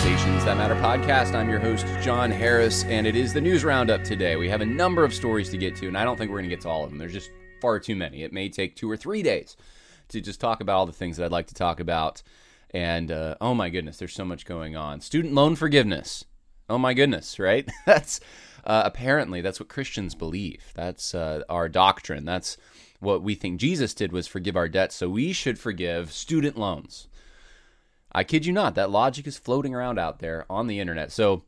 Conversations That Matter podcast. I'm your host, Jon Harris, and it is the news roundup today. We have a number of stories to get to, and I don't think we're going to get to all of them. There's just far too many. It may take two or three days to just talk about all the things that I'd like to talk about. And uh, oh my goodness, there's so much going on. Student loan forgiveness. Oh my goodness, right? that's uh, apparently that's what Christians believe. That's uh, our doctrine. That's what we think Jesus did was forgive our debts. So we should forgive student loans. I kid you not, that logic is floating around out there on the internet. So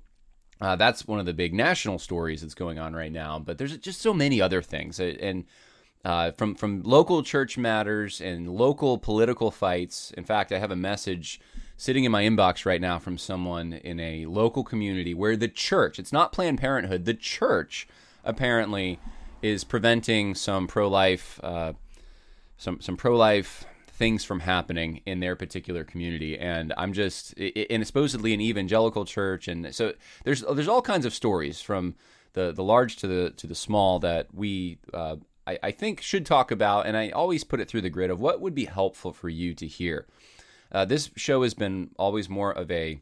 uh, that's one of the big national stories that's going on right now. But there's just so many other things, and uh, from from local church matters and local political fights. In fact, I have a message sitting in my inbox right now from someone in a local community where the church, it's not Planned Parenthood, the church apparently is preventing some pro life, uh, some some pro life things from happening in their particular community. And I'm just, and supposedly an evangelical church, and so there's there's all kinds of stories from the the large to the to the small that we. Uh, I, I think should talk about, and I always put it through the grid of what would be helpful for you to hear. Uh, this show has been always more of a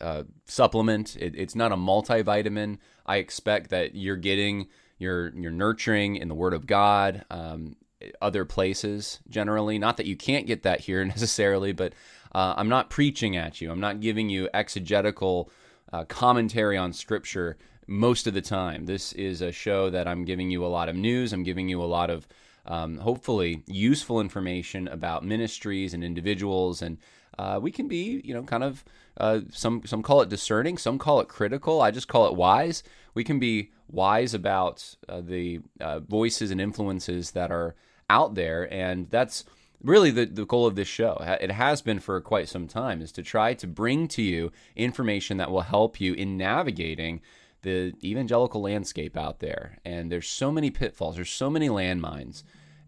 uh, supplement. It, it's not a multivitamin. I expect that you're getting your your nurturing in the Word of God. Um, other places generally. Not that you can't get that here necessarily, but uh, I'm not preaching at you. I'm not giving you exegetical uh, commentary on Scripture most of the time. This is a show that I'm giving you a lot of news. I'm giving you a lot of um, hopefully useful information about ministries and individuals, and uh, we can be, you know, kind of uh, some some call it discerning, some call it critical. I just call it wise. We can be wise about uh, the uh, voices and influences that are out there, and that's really the, the goal of this show. It has been for quite some time, is to try to bring to you information that will help you in navigating the evangelical landscape out there. And there's so many pitfalls, there's so many landmines.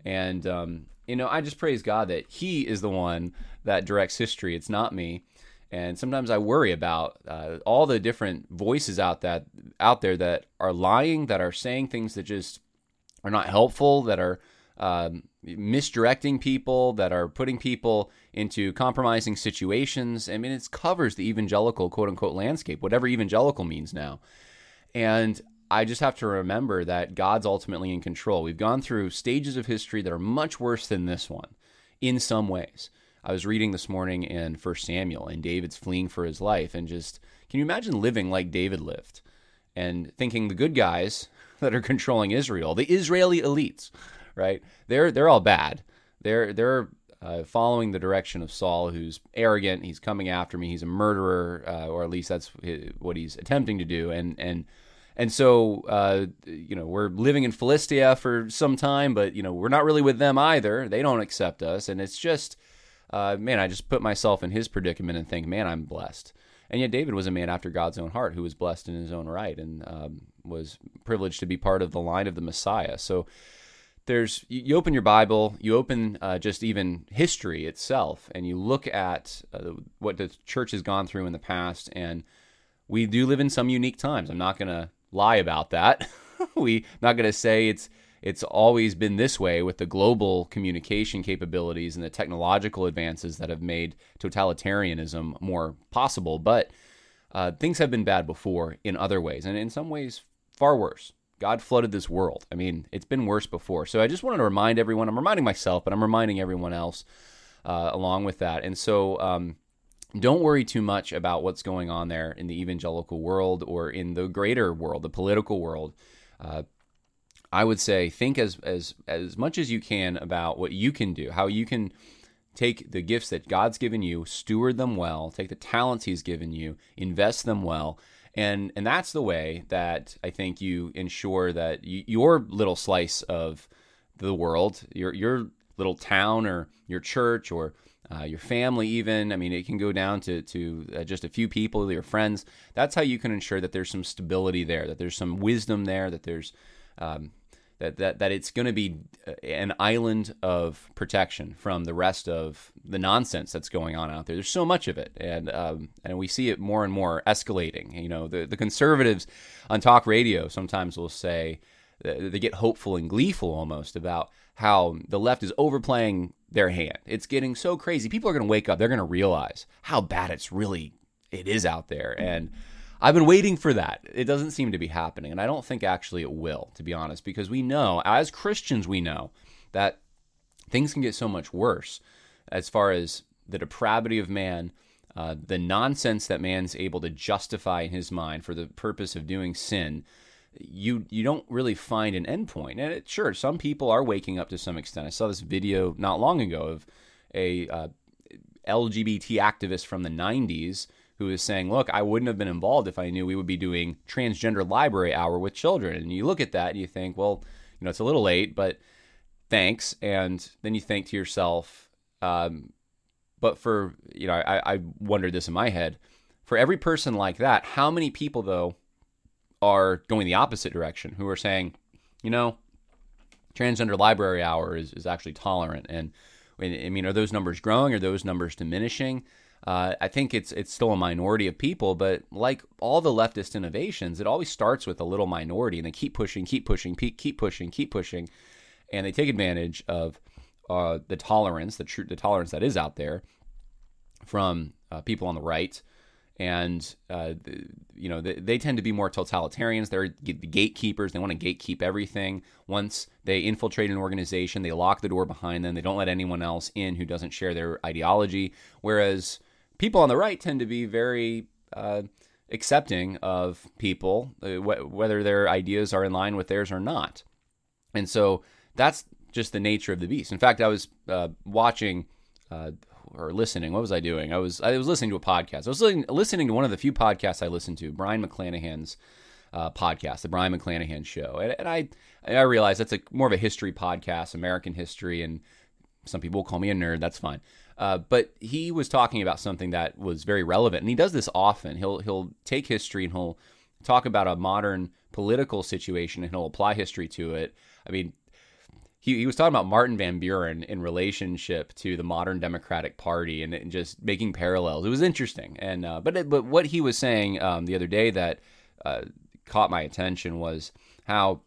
And, um, you know, I just praise God that He is the one that directs history. It's not me. And sometimes I worry about uh, all the different voices out that out there that are lying, that are saying things that just are not helpful, that are um, misdirecting people, that are putting people into compromising situations. I mean, it covers the evangelical quote unquote landscape, whatever evangelical means now. And I just have to remember that God's ultimately in control. We've gone through stages of history that are much worse than this one in some ways. I was reading this morning in First Samuel, and David's fleeing for his life, and just can you imagine living like David lived, and thinking the good guys that are controlling Israel, the Israeli elites, right? They're they're all bad. They're they're uh, following the direction of Saul, who's arrogant. He's coming after me. He's a murderer, uh, or at least that's what he's attempting to do. And and and so uh, you know we're living in Philistia for some time, but you know we're not really with them either. They don't accept us, and it's just uh, man, I just put myself in his predicament and think, man, I'm blessed. And yet David was a man after God's own heart, who was blessed in his own right, and um, was privileged to be part of the line of the Messiah. So there's you open your Bible, you open uh, just even history itself, and you look at uh, what the church has gone through in the past, and we do live in some unique times. I'm not going to lie about that. we not going to say it's it's always been this way with the global communication capabilities and the technological advances that have made totalitarianism more possible, but uh, things have been bad before in other ways, and in some ways far worse. God flooded this world. I mean, it's been worse before. So I just wanted to remind everyone. I'm reminding myself, but I'm reminding everyone else uh, along with that. And so um, don't worry too much about what's going on there in the evangelical world or in the greater world, the political world. Uh, I would say think as as as much as you can about what you can do, how you can take the gifts that God's given you, steward them well, take the talents He's given you, invest them well, and and that's the way that I think you ensure that you, your little slice of the world, your your little town or your church or uh, your family, even. I mean, it can go down to to uh, just a few people, your friends. That's how you can ensure that there's some stability there, that there's some wisdom there, that there's um, that that that it's going to be uh, an island of protection from the rest of the nonsense that's going on out there. There's so much of it, and um, and we see it more and more escalating. You know, the the conservatives on talk radio sometimes will say they get hopeful and gleeful almost about how the left is overplaying their hand. It's getting so crazy. People are going to wake up. They're going to realize how bad it's really it is out there. And I've been waiting for that. It doesn't seem to be happening. And I don't think actually it will, to be honest, because we know, as Christians, we know that things can get so much worse as far as the depravity of man, uh, the nonsense that man's able to justify in his mind for the purpose of doing sin. You you don't really find an endpoint, and it, sure, some people are waking up to some extent. I saw this video not long ago of a uh, LGBT activist from the '90s who is saying, "Look, I wouldn't have been involved if I knew we would be doing transgender library hour with children." And you look at that and you think, "Well, you know, it's a little late, but thanks." And then you think to yourself, um, but for, you know, I, I wondered this in my head. For every person like that, how many people, though, are going the opposite direction who are saying, you know, transgender library hour is, is actually tolerant? And I mean, are those numbers growing? Are those numbers diminishing? Uh, I think it's it's still a minority of people, but like all the leftist innovations, it always starts with a little minority, and they keep pushing, keep pushing, keep pushing, keep pushing, and they take advantage of uh, the tolerance, the the tolerance that is out there from uh, people on the right, and uh, the, you know they, they, tend to be more totalitarians. They're the gatekeepers. They want to gatekeep everything. Once they infiltrate an organization, they lock the door behind them. They don't let anyone else in who doesn't share their ideology. Whereas people on the right tend to be very uh, accepting of people, uh, wh- whether their ideas are in line with theirs or not. And so that's just the nature of the beast. In fact, I was uh, watching uh, or listening. What was I doing? I was I was listening to a podcast. I was listening, listening to one of the few podcasts I listened to, Brion McClanahan's uh, podcast, the Brion McClanahan Show, and, and I I realized that's a more of a history podcast, American history, and some people will call me a nerd. That's fine. Uh, but he was talking about something that was very relevant, and he does this often. He'll he'll take history and he'll talk about a modern political situation and he'll apply history to it. I mean, he, he was talking about Martin Van Buren in relationship to the modern Democratic Party and, and just making parallels. It was interesting, and uh, but but what he was saying um, the other day that uh, caught my attention was how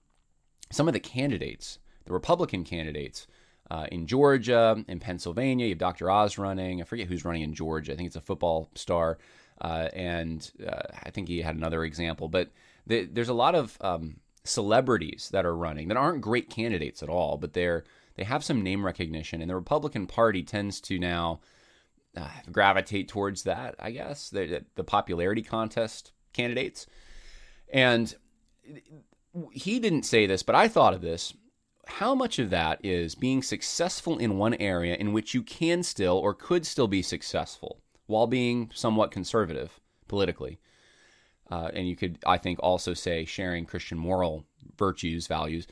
some of the candidates, the Republican candidates. Uh, in Georgia, in Pennsylvania, you have Dr. Oz running. I forget who's running in Georgia. I think it's a football star. Uh, and uh, I think he had another example. But the, there's a lot of um, celebrities that are running that aren't great candidates at all, but they're they have some name recognition, and the Republican Party tends to now uh, gravitate towards that. I guess the, the popularity contest candidates, and he didn't say this, but I thought of this. How much of that is being successful in one area in which you can still or could still be successful while being somewhat conservative politically? uh, and you could, I think, also say sharing Christian moral virtues, values.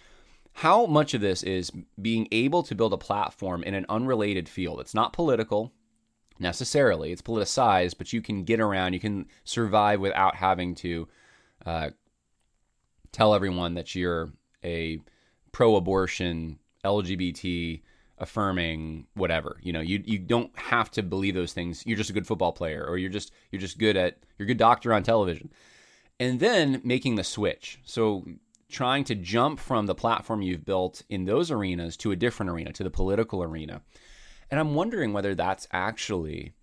How much of this is being able to build a platform in an unrelated field? It's not political necessarily, it's politicized, but you can get around, you can survive without having to uh, tell everyone that you're a pro abortion, LGBT affirming whatever you know you you don't have to believe those things. You're just a good football player or you're just you're just good at you're a good doctor on television. And then making the switch. So trying to jump from the platform you've built in those arenas to a different arena to the political arena. And i'm wondering whether that's actually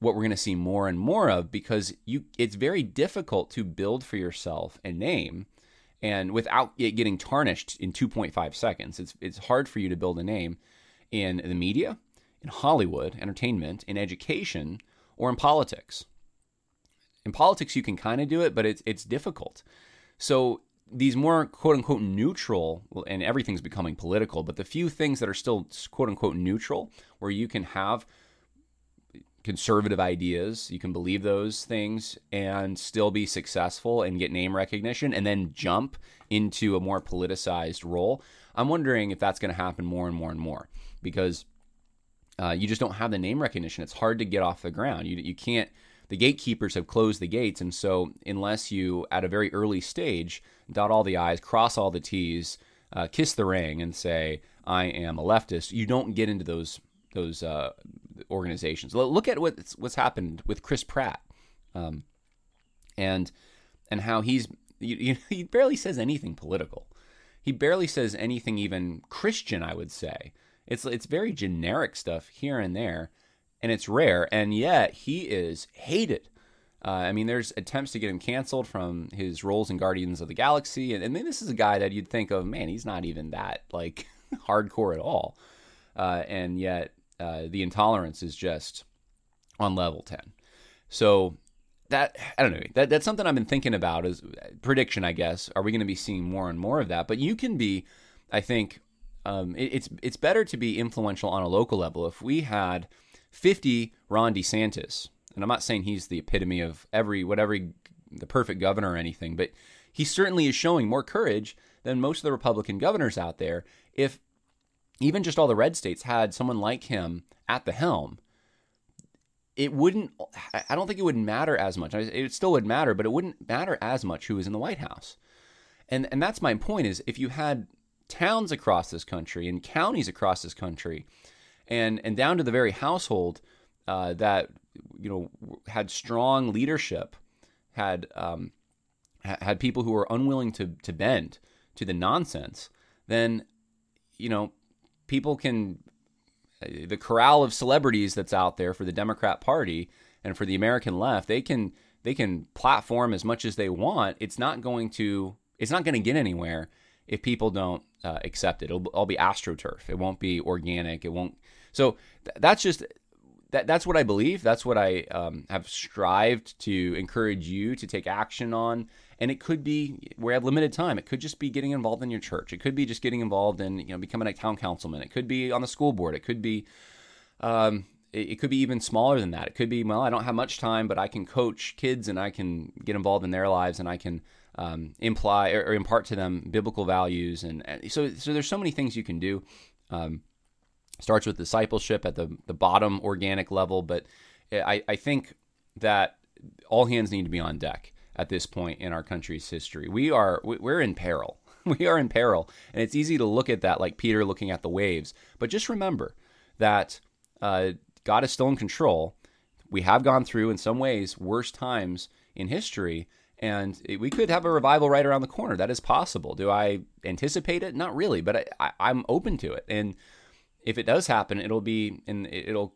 what we're going to see more and more of because you it's very difficult to build for yourself a name and without it getting tarnished in 2.5 seconds it's it's hard for you to build a name in the media, in Hollywood, entertainment, in education, or in politics. In politics, you can kind of do it, but it's it's difficult. So these more quote unquote neutral, and everything's becoming political, but the few things that are still quote unquote neutral, where you can have conservative ideas, you can believe those things and still be successful and get name recognition, and then jump into a more politicized role. I'm wondering if that's going to happen more and more and more because uh, you just don't have the name recognition. It's hard to get off the ground. You, you can't, the gatekeepers have closed the gates. And so, unless you, at a very early stage, dot all the I's, cross all the T's, uh, kiss the ring, and say, I am a leftist, you don't get into those those uh, organizations. Look at what's, what's happened with Chris Pratt. Um, and and how he's you, you, he barely says anything political. He barely says anything even Christian, I would say. It's it's very generic stuff here and there, and it's rare. And yet he is hated. Uh, I mean, there's attempts to get him canceled from his roles in Guardians of the Galaxy, and, and this is a guy that you'd think of, man, he's not even that like hardcore at all, uh, and yet uh, the intolerance is just on level ten. So that I don't know. That that's something I've been thinking about as prediction, I guess. Are we going to be seeing more and more of that? But you can be, I think, um, it, it's it's better to be influential on a local level. If we had 50 Ron DeSantis, and I'm not saying he's the epitome of every whatever the perfect governor or anything, but he certainly is showing more courage than most of the Republican governors out there. If even just all the red states had someone like him at the helm, it wouldn't i don't think it would matter as much. It still would matter but it wouldn't matter as much who was in the white house. And and that's my point is if you had towns across this country and counties across this country and and down to the very household uh, that you know had strong leadership had um, had people who were unwilling to to bend to the nonsense then you know people can the corral of celebrities that's out there for the Democrat Party and for the American left, they can they can platform as much as they want. It's not going to it's not going to get anywhere if people don't uh, accept it. It'll all be astroturf. It won't be organic. It won't. So th- that's just that that's what I believe. That's what I um, have strived to encourage you to take action on and it could be we have limited time. It could just be getting involved in your church. It could be just getting involved in you know becoming a town councilman. It could be on the school board. It could be um, it, it could be even smaller than that. It could be well, I don't have much time, but I can coach kids and I can get involved in their lives and I can um, imply or, or, impart to them biblical values and, and, so so there's so many things you can do. Um, starts with discipleship at the the bottom organic level, but I, I think that all hands need to be on deck at this point in our country's history. We are we're in peril. We are in peril, and it's easy to look at that like Peter looking at the waves. But just remember that uh, God is still in control. We have gone through, in some ways, worse times in history, and we could have a revival right around the corner. That is possible. Do I anticipate it? Not really, but I, am open to it. And if it does happen, it'll be and it'll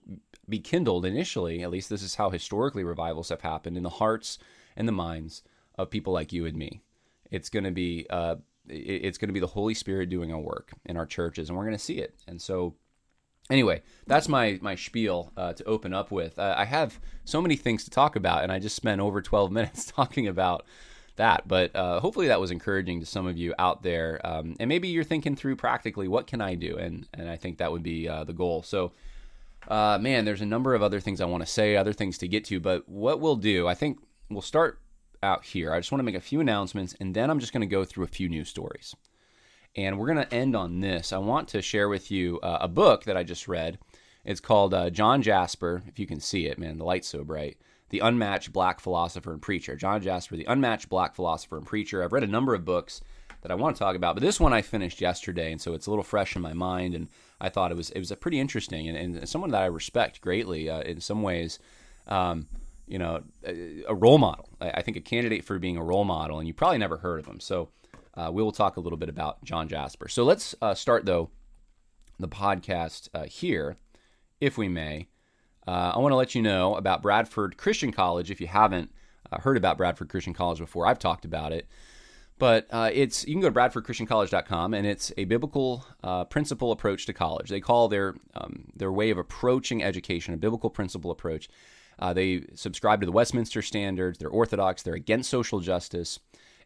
be kindled initially. At least this is how historically revivals have happened in the hearts and the minds of people like you and me. It's going to be uh, it's going to be the Holy Spirit doing our work in our churches, and we're going to see it. And so, anyway, that's my my spiel uh, to open up with. Uh, I have so many things to talk about, and I just spent over 12 minutes talking about that. But uh, hopefully, that was encouraging to some of you out there, um, and maybe you're thinking through practically what can I do, and and I think that would be uh, the goal. So. Uh, man, there's a number of other things I want to say, other things to get to, but what we'll do, I think we'll start out here. I just want to make a few announcements and then I'm just going to go through a few news stories. And we're going to end on this. I want to share with you uh, a book that I just read. It's called uh, John Jasper, if you can see it, man, the light's so bright. The Unmatched Black Philosopher and Preacher. John Jasper, The Unmatched Black Philosopher and Preacher. I've read a number of books that I want to talk about, but this one I finished yesterday, and so it's a little fresh in my mind. And I thought it was it was a pretty interesting and, and someone that I respect greatly uh, in some ways. Um, you know, a, role model. I, think a candidate for being a role model, and you probably never heard of him. So uh, we will talk a little bit about John Jasper. So let's uh, start though the podcast uh, here, if we may. Uh, I want to let you know about Bradford Christian College. If you haven't uh, heard about Bradford Christian College before, I've talked about it. But uh, it's you can go to bradfordchristiancollege.com and it's a biblical principle approach to college. They call their um, their way of approaching education a biblical principle approach. Uh, they subscribe to the Westminster Standards. They're orthodox. They're against social justice.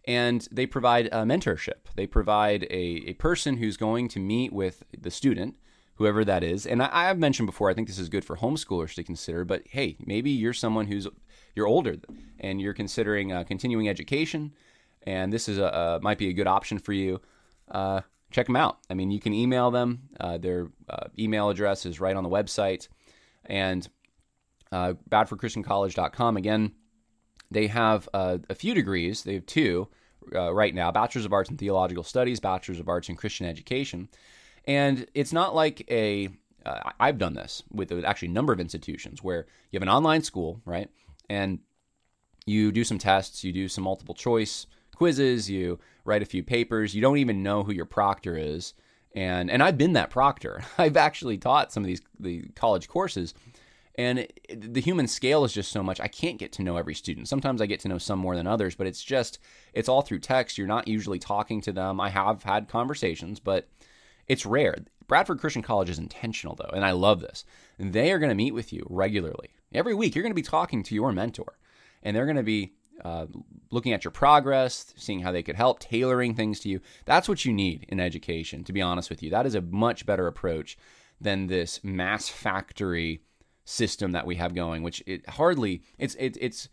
And they provide a mentorship. They provide a, a person who's going to meet with the student, whoever that is. And I, have mentioned before, I think this is good for homeschoolers to consider. But hey, maybe you're someone who's you're older and you're considering uh, continuing education, and this is a, might be a good option for you. Uh, check them out. I mean, you can email them. Uh, their uh, email address is right on the website. And uh, BradfordChristianCollege.com. Again, they have uh, a few degrees. They have two uh, right now Bachelor's of Arts in Theological Studies, Bachelor's of Arts in Christian Education. And it's not like a, uh, I've done this with actually a number of institutions where you have an online school, right? And you do some tests, you do some multiple choice quizzes, you write a few papers, you don't even know who your proctor is. And, and I've been that proctor. I've actually taught some of these the college courses And it, the human scale is just so much. I can't get to know every student. Sometimes I get to know some more than others, but it's just, it's all through text. You're not usually talking to them. I have had conversations, but it's rare. Bradford Christian College is intentional, though, and I love this. They are going to meet with you regularly. Every week, you're going to be talking to your mentor, and they're going to be uh, looking at your progress, seeing how they could help, tailoring things to you. That's what you need in education, to be honest with you. That is a much better approach than this mass factory system that we have going, which it hardly it's it, it's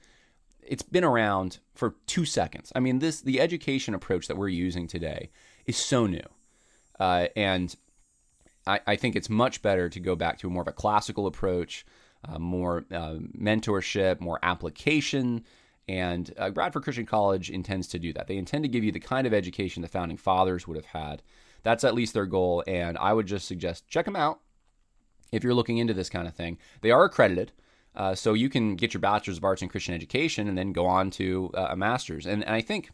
it's been around for two seconds. I mean, this the education approach that we're using today is so new, uh, and I, I, think it's much better to go back to more of a classical approach, uh, more uh, mentorship, more application. And uh, Bradford Christian College intends to do that. They intend to give you the kind of education the founding fathers would have had. That's at least their goal. And I would just suggest check them out if you're looking into this kind of thing. They are accredited. Uh, so you can get your bachelor's of arts in Christian education and then go on to uh, a master's. And, and I think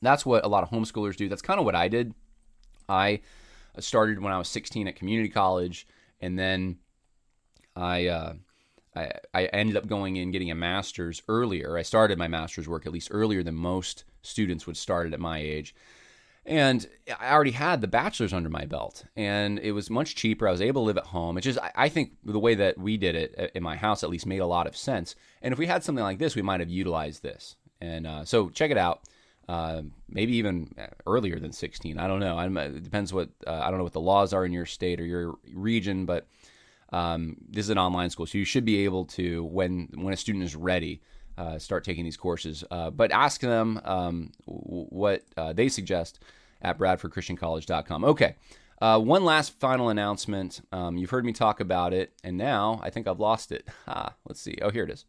that's what a lot of homeschoolers do. That's kind of what I did. I started when I was 16 at community college, and then I, uh, I, I ended up going and getting a master's earlier. I started my master's work at least earlier than most students would start it at my age. And I already had the bachelor's under my belt, and it was much cheaper. I was able to live at home. It's just, I think the way that we did it in my house at least made a lot of sense. And if we had something like this, we might have utilized this. And uh, so check it out. Uh, maybe even earlier than 16. I don't know. I'm, it depends what uh, I don't know what the laws are in your state or your region, but um, this is an online school, so you should be able to when when a student is ready. Uh, start taking these courses, uh, but ask them um, what uh, they suggest at bradfordchristiancollege.com. Okay, uh, one last final announcement. Um, you've heard me talk about it, and now I think I've lost it. Let's see. Oh, here it is.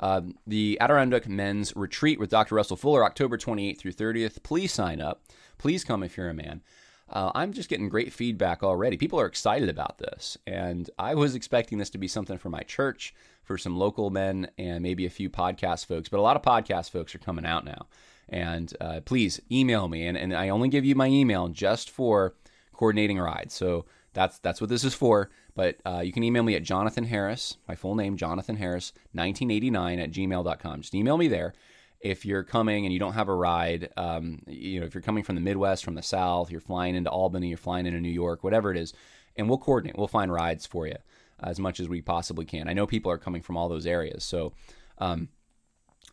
Uh, the Adirondack Men's Retreat with Dr. Russell Fuller, October 28th through 30th. Please sign up. Please come if you're a man. Uh, I'm just getting great feedback already. People are excited about this. And I was expecting this to be something for my church, for some local men, and maybe a few podcast folks. But a lot of podcast folks are coming out now. And uh, please email me. And, and I only give you my email just for coordinating rides. So that's that's what this is for. But uh, you can email me at Jonathan Harris, my full name, Jonathan Harris, 1989 at gmail.com. Just email me there. If you're coming and you don't have a ride, um, you know, if you're coming from the Midwest, from the South, you're flying into Albany, you're flying into New York, whatever it is, and we'll coordinate. We'll find rides for you as much as we possibly can. I know people are coming from all those areas, so um,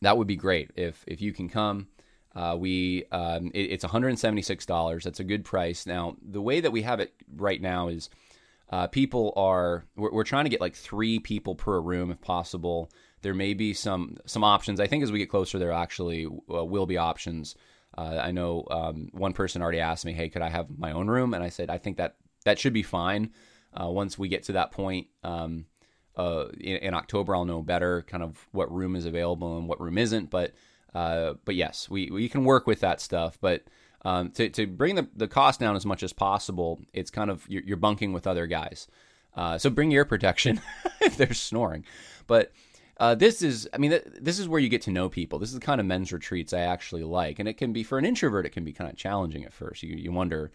that would be great if if you can come. Uh, we um, it, it's $176. That's a good price. Now the way that we have it right now is uh, people are we're, we're, trying to get like three people per room if possible. There may be some some options. I think as we get closer, there actually uh, will be options. Uh, I know um, one person already asked me, "Hey, could I have my own room?" And I said, "I think that that should be fine." Uh, once we get to that point um, uh, in, in, October, I'll know better, kind of what room is available and what room isn't. But uh, but yes, we we can work with that stuff. But um, to, to bring the, the cost down as much as possible, it's kind of you're, you're bunking with other guys. Uh, so bring ear protection if they're snoring. But uh, this is, I mean, th- this is where you get to know people. This is the kind of men's retreats I actually like, and it can be for an introvert. It can be kind of challenging at first. You you wonder,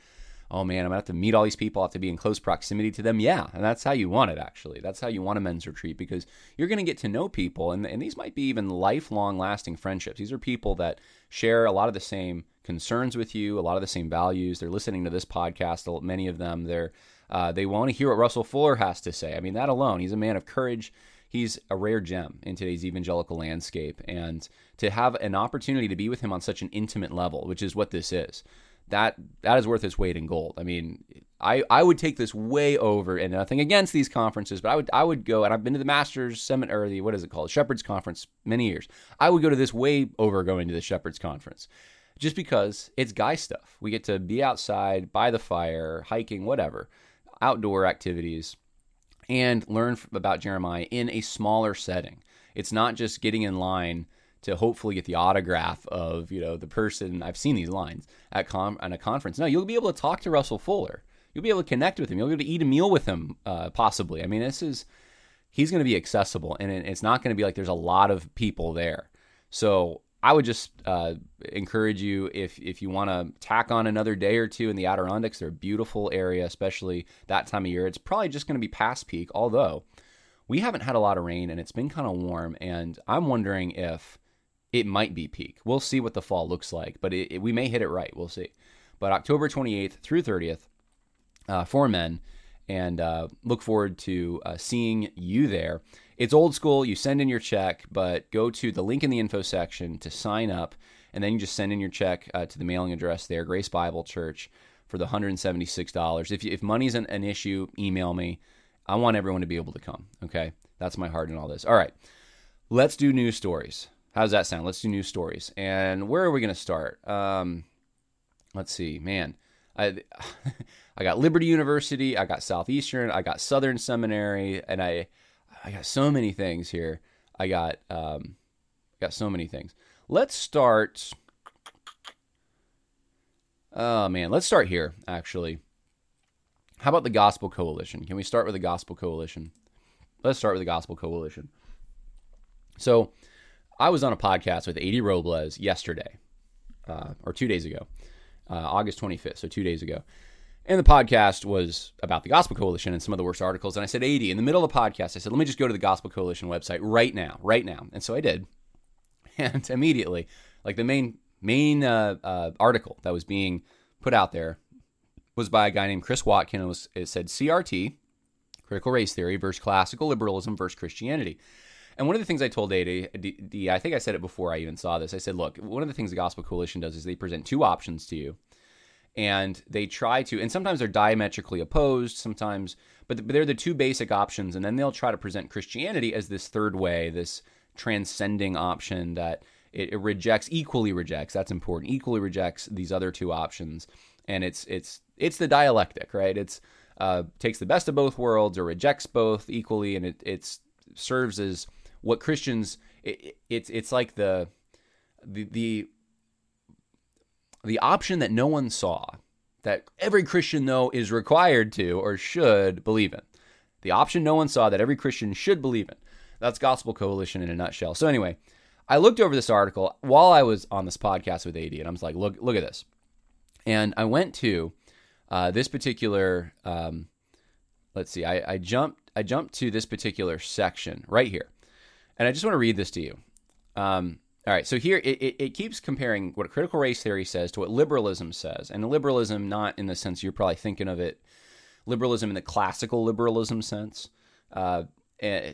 oh man, I'm gonna have to meet all these people. I have to be in close proximity to them. Yeah, and that's how you want it. Actually, that's how you want a men's retreat because you're gonna get to know people, and and these might be even lifelong, lasting friendships. These are people that share a lot of the same concerns with you, a lot of the same values. They're listening to this podcast. Many of them, they're uh, they want to hear what Russell Fuller has to say. I mean, that alone, he's a man of courage. He's a rare gem in today's evangelical landscape, and to have an opportunity to be with him on such an intimate level, which is what this is, that that is worth its weight in gold. I mean, I, I would take this way over, and nothing against these conferences, but I would I would go, and I've been to the Master's Seminary, the what is it called, Shepherds Conference, many years. I would go to this way over going to the Shepherds Conference just because it's guy stuff. We get to be outside, by the fire, hiking, whatever, outdoor activities, and learn about Jeremiah in a smaller setting. It's not just getting in line to hopefully get the autograph of you know the person. I've seen these lines at con at a conference. No, you'll be able to talk to Russell Fuller. You'll be able to connect with him. You'll be able to eat a meal with him, uh, possibly. I mean, this is he's going to be accessible, and it's not going to be like there's a lot of people there. So I would just uh, encourage you if if you want to tack on another day or two in the Adirondacks. They're a beautiful area, especially that time of year. It's probably just going to be past peak, although we haven't had a lot of rain and it's been kind of warm. And I'm wondering if it might be peak. We'll see what the fall looks like, but it, it, we may hit it right. We'll see. But October 28th through 30th uh, for men, and uh, look forward to uh, seeing you there. It's old school. You send in your check, but go to the link in the info section to sign up, and then you just send in your check uh, to the mailing address there, Grace Bible Church, for the $176. If, you, if money's an, an issue, email me. I want everyone to be able to come. Okay, that's my heart in all this. All right, let's do news stories. How does that sound? Let's do news stories. And where are we going to start? Um, let's see, man. I I got Liberty University, I got Southeastern, I got Southern Seminary, and I I got so many things here. I got um, got so many things. Let's start. Oh man, let's start here. Actually, how about the Gospel Coalition? Can we start with the Gospel Coalition? Let's start with the Gospel Coalition. So, I was on a podcast with A.D. Robles yesterday, uh, or two days ago, uh, August 25th, so two days ago. And the podcast was about the Gospel Coalition and some of the worst articles. And I said, AD, in the middle of the podcast, I said, let me just go to the Gospel Coalition website right now, right now. And so I did. And immediately, like the main main uh, uh, article that was being put out there was by a guy named Chris Watkin. It, was, it said CRT, critical race theory versus classical liberalism versus Christianity. And one of the things I told AD, I think I said it before I even saw this. I said, look, one of the things the Gospel Coalition does is they present two options to you, and they try to, and sometimes they're diametrically opposed, sometimes, but they're the two basic options, and then they'll try to present Christianity as this third way, this transcending option that it, it rejects, equally rejects. That's important. Equally rejects these other two options, and it's it's it's the dialectic, right? It's uh, takes the best of both worlds or rejects both equally, and it it's serves as what Christians it, it's it's like the the the the option that no one saw that every Christian though is required to or should believe in. The option no one saw that every Christian should believe in. That's Gospel Coalition in a nutshell. So anyway, I looked over this article while I was on this podcast with AD, and I was like, look, look at this. And I went to uh, this particular. Um, let's see. I, I jumped. I jumped to this particular section right here. And I just want to read this to you. Um, all right, so here it, it, it, keeps comparing what critical race theory says to what liberalism says. And liberalism, not in the sense you're probably thinking of it, liberalism in the classical liberalism sense. Uh,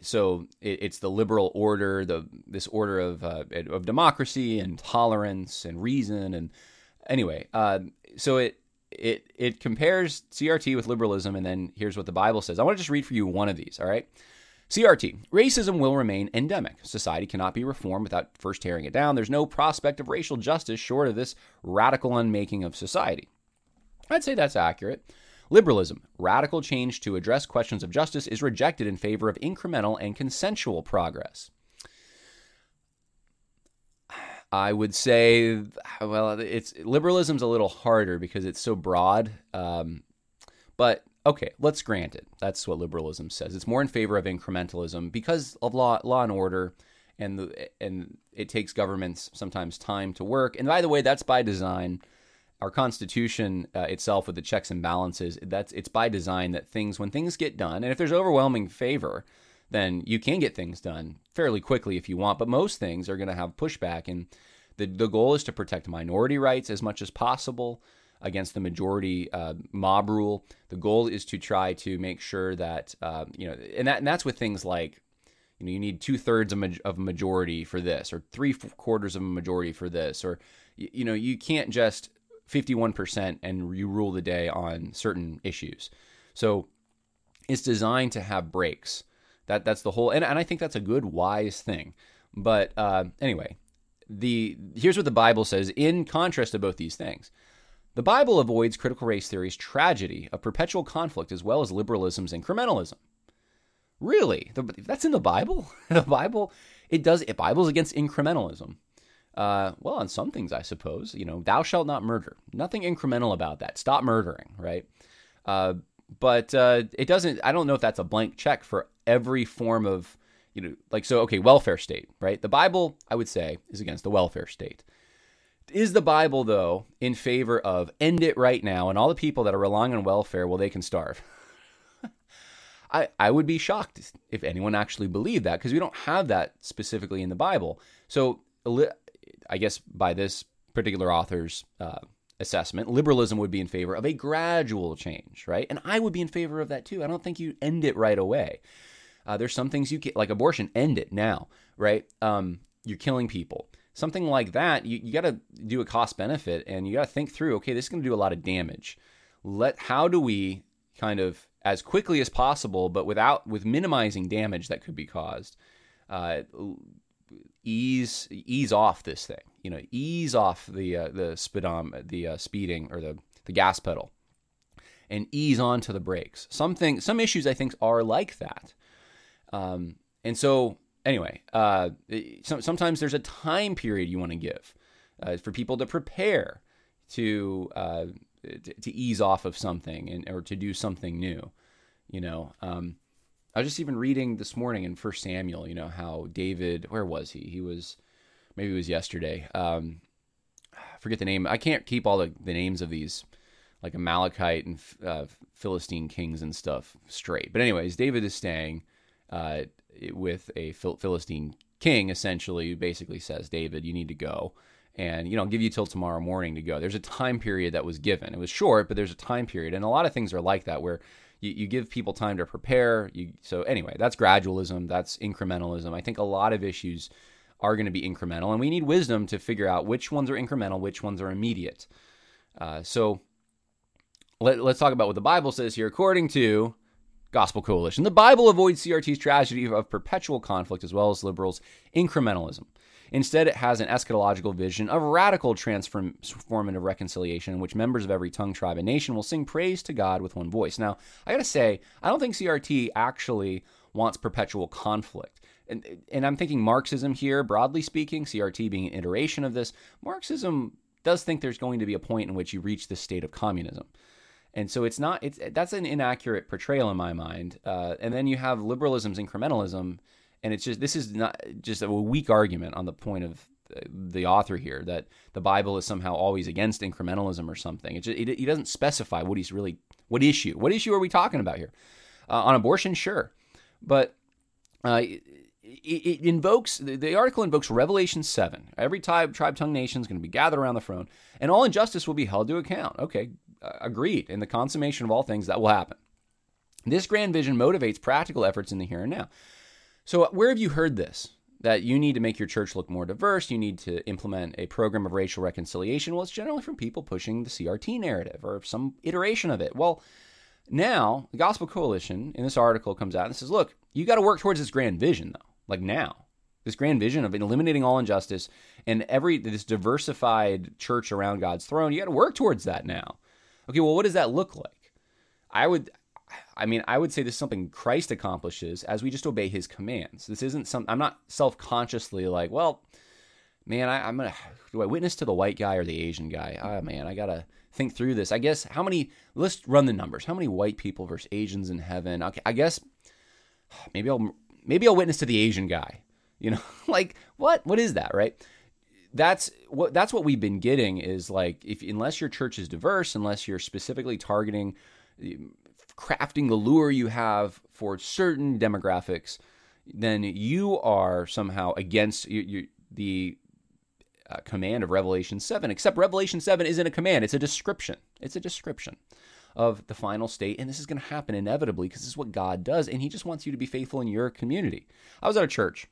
so it, it's the liberal order, the this order of uh, of democracy and tolerance and reason. And anyway, uh, so it it it compares CRT with liberalism, and then here's what the Bible says. I want to just read for you one of these. All right. CRT. Racism will remain endemic. Society cannot be reformed without first tearing it down. There's no prospect of racial justice short of this radical unmaking of society. I'd say that's accurate. Liberalism. Radical change to address questions of justice is rejected in favor of incremental and consensual progress. I would say, well, it's liberalism's a little harder because it's so broad. Um, but Okay, let's grant it. That's what liberalism says. It's more in favor of incrementalism because of law, law and order, and the and it takes governments sometimes time to work. And by the way, that's by design. Our Constitution uh, itself, with the checks and balances, that's it's by design that things when things get done, and if there's overwhelming favor, then you can get things done fairly quickly if you want. But most things are going to have pushback, and the the goal is to protect minority rights as much as possible against the majority uh, mob rule. The goal is to try to make sure that uh, you know, and that and that's with things like you know you need two thirds of, of a majority for this, or three quarters of a majority for this, or you know you can't just 51% and you rule the day on certain issues. So it's designed to have breaks. That that's the whole, and, and I think that's a good wise thing. But uh, anyway, the here's what the Bible says in contrast to both these things. The Bible avoids critical race theory's tragedy of perpetual conflict as well as liberalism's incrementalism. Really? That's in the Bible? the Bible, it does, it Bible's against incrementalism. Uh, well, on some things, I suppose. You know, thou shalt not murder. Nothing incremental about that. Stop murdering, right? Uh, but uh, it doesn't, I don't know if that's a blank check for every form of, you know, like, so, okay, welfare state, right? The Bible, I would say, is against the welfare state. Is the Bible, though, in favor of end it right now and all the people that are relying on welfare, well, they can starve? I, I would be shocked if anyone actually believed that because we don't have that specifically in the Bible. So, I guess by this particular author's uh, assessment, liberalism would be in favor of a gradual change, right? And I would be in favor of that too. I don't think you end it right away. Uh, there's some things you can, like abortion, end it now, right? Um, you're killing people. Something like that, you, you got to do a cost benefit and you got to think through, okay, this is going to do a lot of damage. Let how do we kind of as quickly as possible, but without with minimizing damage that could be caused, uh, ease ease off this thing. You know, ease off the uh, the speedom the uh, speeding or the the gas pedal, and ease onto the brakes. Something some issues I think are like that. Um, and so anyway, uh, so, sometimes there's a time period you want to give uh, for people to prepare to, uh, to, to ease off of something and or to do something new. You know, um, I was just even reading this morning in First Samuel. You know how David, where was he? He was maybe it was yesterday. Um, I forget the name. I can't keep all the, the names of these like Amalekite and uh, Philistine kings and stuff straight. But anyways, David is staying uh, with a Philistine king, essentially, who basically says, David, you need to go. And, you know, I'll give you till tomorrow morning to go. There's a time period that was given. It was short, but there's a time period. And a lot of things are like that where you, you give people time to prepare. You, so, anyway, that's gradualism, that's incrementalism. I think a lot of issues are going to be incremental, and we need wisdom to figure out which ones are incremental, which ones are immediate. Uh, so, let, let's talk about what the Bible says here. According to Gospel Coalition. The Bible avoids CRT's tragedy of perpetual conflict as well as liberals' incrementalism. Instead, it has an eschatological vision of radical transformative reconciliation in which members of every tongue, tribe, and nation will sing praise to God with one voice. Now, I gotta say, I don't think CRT actually wants perpetual conflict. And, and I'm thinking Marxism here, broadly speaking, CRT being an iteration of this. Marxism does think there's going to be a point in which you reach this state of communism. And so it's not it's that's an inaccurate portrayal in my mind. Uh, and then you have liberalism's incrementalism, and it's just this is not just a weak argument on the point of the author here that the Bible is somehow always against incrementalism or something. It, just, he doesn't specify what he's really what issue. What issue are we talking about here? Uh, on abortion, sure, but uh, it, invokes the, the, article invokes Revelation seven. Every tribe, tribe, tongue, nation is going to be gathered around the throne, and all injustice will be held to account. Okay, uh, Uh, agreed. In the consummation of all things, that will happen. This grand vision motivates practical efforts in the here and now. So, uh, where have you heard this? That you need to make your church look more diverse, you need to implement a program of racial reconciliation. Well, it's generally from people pushing the CRT narrative or some iteration of it. Well, now the Gospel Coalition in this article comes out and says, look, you got to work towards this grand vision, though, like now. This grand vision of eliminating all injustice and every this diversified church around God's throne, you got to work towards that now. Okay, well, what does that look like? I would, I mean, I would say this is something Christ accomplishes as we just obey his commands. This isn't some, I'm not self consciously like, well, man, I, am to, do I witness to the white guy or the Asian guy? Oh, man, I got to think through this. I guess how many, let's run the numbers. How many white people versus Asians in heaven? Okay, I guess maybe I'll, maybe I'll witness to the Asian guy. You know, like what? What is that, right? That's what that's what we've been getting is like if unless your church is diverse, unless you're specifically targeting crafting the lure you have for certain demographics, then you are somehow against you, you, the uh, command of Revelation 7. Except Revelation 7 isn't a command, it's a description. It's a description of the final state. And this is going to happen inevitably because this is what God does. And He just wants you to be faithful in your community. I was at a church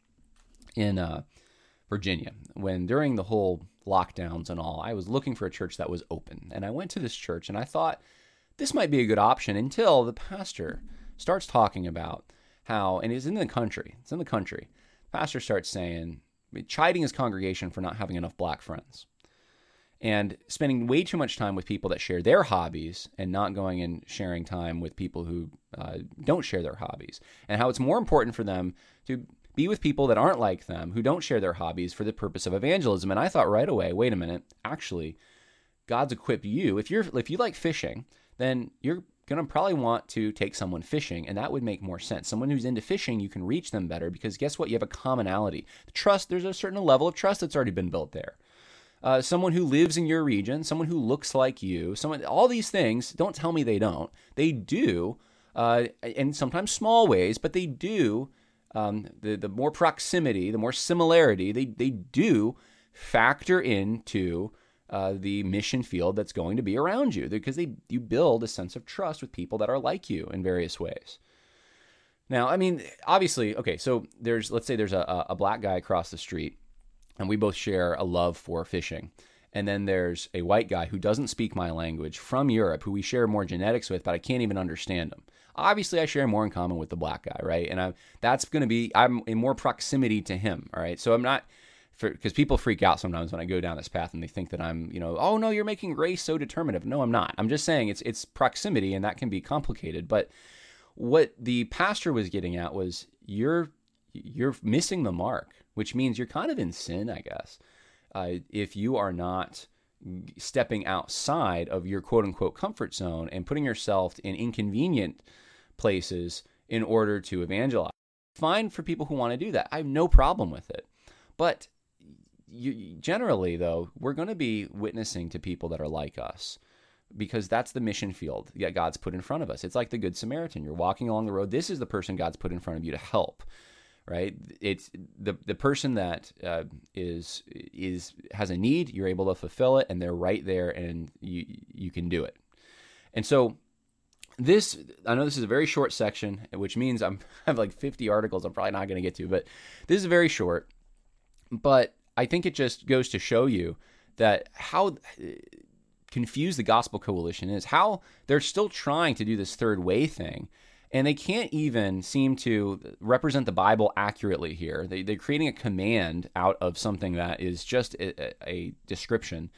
in uh, Virginia when during the whole lockdowns and all, I was looking for a church that was open. And I went to this church and I thought this might be a good option until the pastor starts talking about how, and it's in the country, it's in the country. Pastor starts saying, chiding his congregation for not having enough black friends and spending way too much time with people that share their hobbies and not going and sharing time with people who uh, don't share their hobbies and how it's more important for them to be with people that aren't like them, who don't share their hobbies for the purpose of evangelism. And I thought right away, wait a minute, actually, God's equipped you. If you're if you like fishing, then you're going to probably want to take someone fishing, and that would make more sense. Someone who's into fishing, you can reach them better because guess what? You have a commonality. Trust, there's a certain level of trust that's already been built there. Uh, someone who lives in your region, someone who looks like you, someone, all these things, don't tell me they don't. They do uh, and sometimes small ways, but they do. Um, the the more proximity, the more similarity, they they do factor into uh, the mission field that's going to be around you because they you build a sense of trust with people that are like you in various ways. Now, I mean, obviously, okay, so there's let's say there's a, a black guy across the street, and we both share a love for fishing. And then there's a white guy who doesn't speak my language from Europe, who we share more genetics with, but I can't even understand him. Obviously, I share more in common with the black guy, right? And I, that's going to be I'm in more proximity to him, all right. So I'm not because people freak out sometimes when I go down this path and they think that I'm, you know, oh no, you're making race so determinative. No, I'm not. I'm just saying it's it's proximity and that can be complicated. But what the pastor was getting at was you're you're missing the mark, which means you're kind of in sin, I guess, uh, if you are not stepping outside of your quote unquote comfort zone and putting yourself in inconvenient places in order to evangelize. Fine for people who want to do that. I have no problem with it. But you, generally, though, we're going to be witnessing to people that are like us because that's the mission field that God's put in front of us. It's like the Good Samaritan. You're walking along the road. This is the person God's put in front of you to help, right? It's the the person that uh, is is has a need. You're able to fulfill it, and they're right there, and you you can do it. And so this I know this is a very short section, which means I'm I have like 50 articles I'm probably not going to get to, but this is very short. But I think it just goes to show you that how uh, confused the Gospel Coalition is, how they're still trying to do this third way thing. And they can't even seem to represent the Bible accurately here. They, are creating a command out of something that is just a, a description.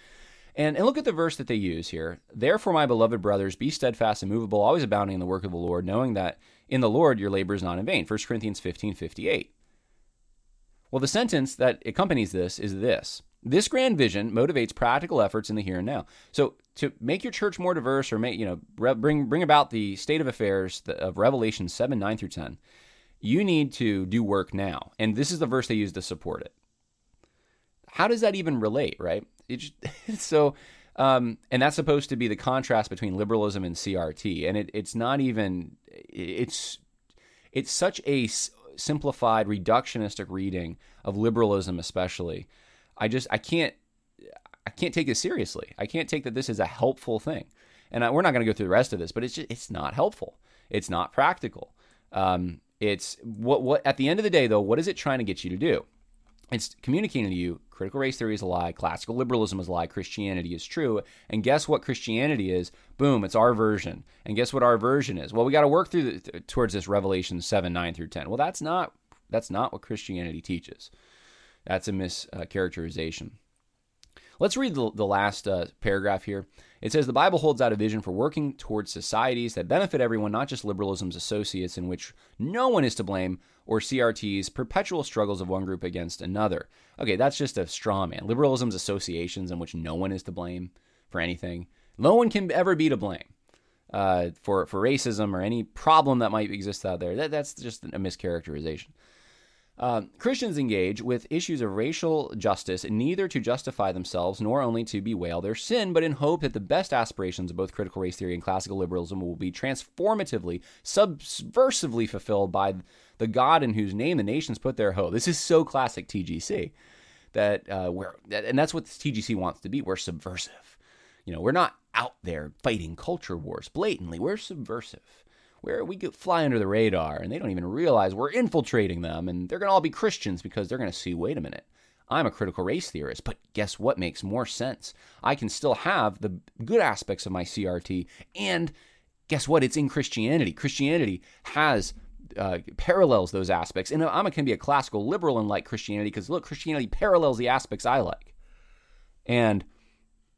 And, and look at the verse that they use here. Therefore, my beloved brothers, be steadfast and movable, always abounding in the work of the Lord, knowing that in the Lord your labor is not in vain. 1 Corinthians 15 58. Well, the sentence that accompanies this is this this grand vision motivates practical efforts in the here and now. So to make your church more diverse or make, you know, bring bring about the state of affairs of Revelation 7, 9 through 10, you need to do work now. And this is the verse they use to support it. How does that even relate, right? Just, so um, and that's supposed to be the contrast between liberalism and CRT. And it, it's not even it's it's such a simplified, reductionistic reading of liberalism, especially. I just I can't I can't take this seriously. I can't take that this is a helpful thing. And I, we're not going to go through the rest of this, but it's just it's not helpful. It's not practical. Um, it's what what at the end of the day though, what is it trying to get you to do? It's communicating to you critical race theory is a lie, classical liberalism is a lie, Christianity is true. And guess what Christianity is? Boom, it's our version. And guess what our version is? Well, we got to work through the, towards this Revelation 7, 9 through 10. Well, that's not that's not what Christianity teaches. That's a mischaracterization. Let's read the, the last uh, paragraph here. It says the Bible holds out a vision for working towards societies that benefit everyone, not just liberalism's associates, in which no one is to blame, or CRT's perpetual struggles of one group against another. Okay, that's just a straw man. Liberalism's associations in which no one is to blame for anything. No one can ever be to blame uh, for for racism or any problem that might exist out there. That, that's just a mischaracterization. Um, Christians engage with issues of racial justice neither to justify themselves nor only to bewail their sin, but in hope that the best aspirations of both critical race theory and classical liberalism will be transformatively, subversively fulfilled by the God in whose name the nations put their hope. This is so classic TGC that uh, we're, and that's what TGC wants to be. We're subversive. You know, we're not out there fighting culture wars blatantly. We're subversive where we fly under the radar and they don't even realize we're infiltrating them and they're going to all be Christians because they're going to see, wait a minute, I'm a critical race theorist, but guess what makes more sense? I can still have the good aspects of my CRT and guess what? It's in Christianity. Christianity has uh, parallels those aspects. And I'm to be a classical liberal and like Christianity because look, Christianity parallels the aspects I like. And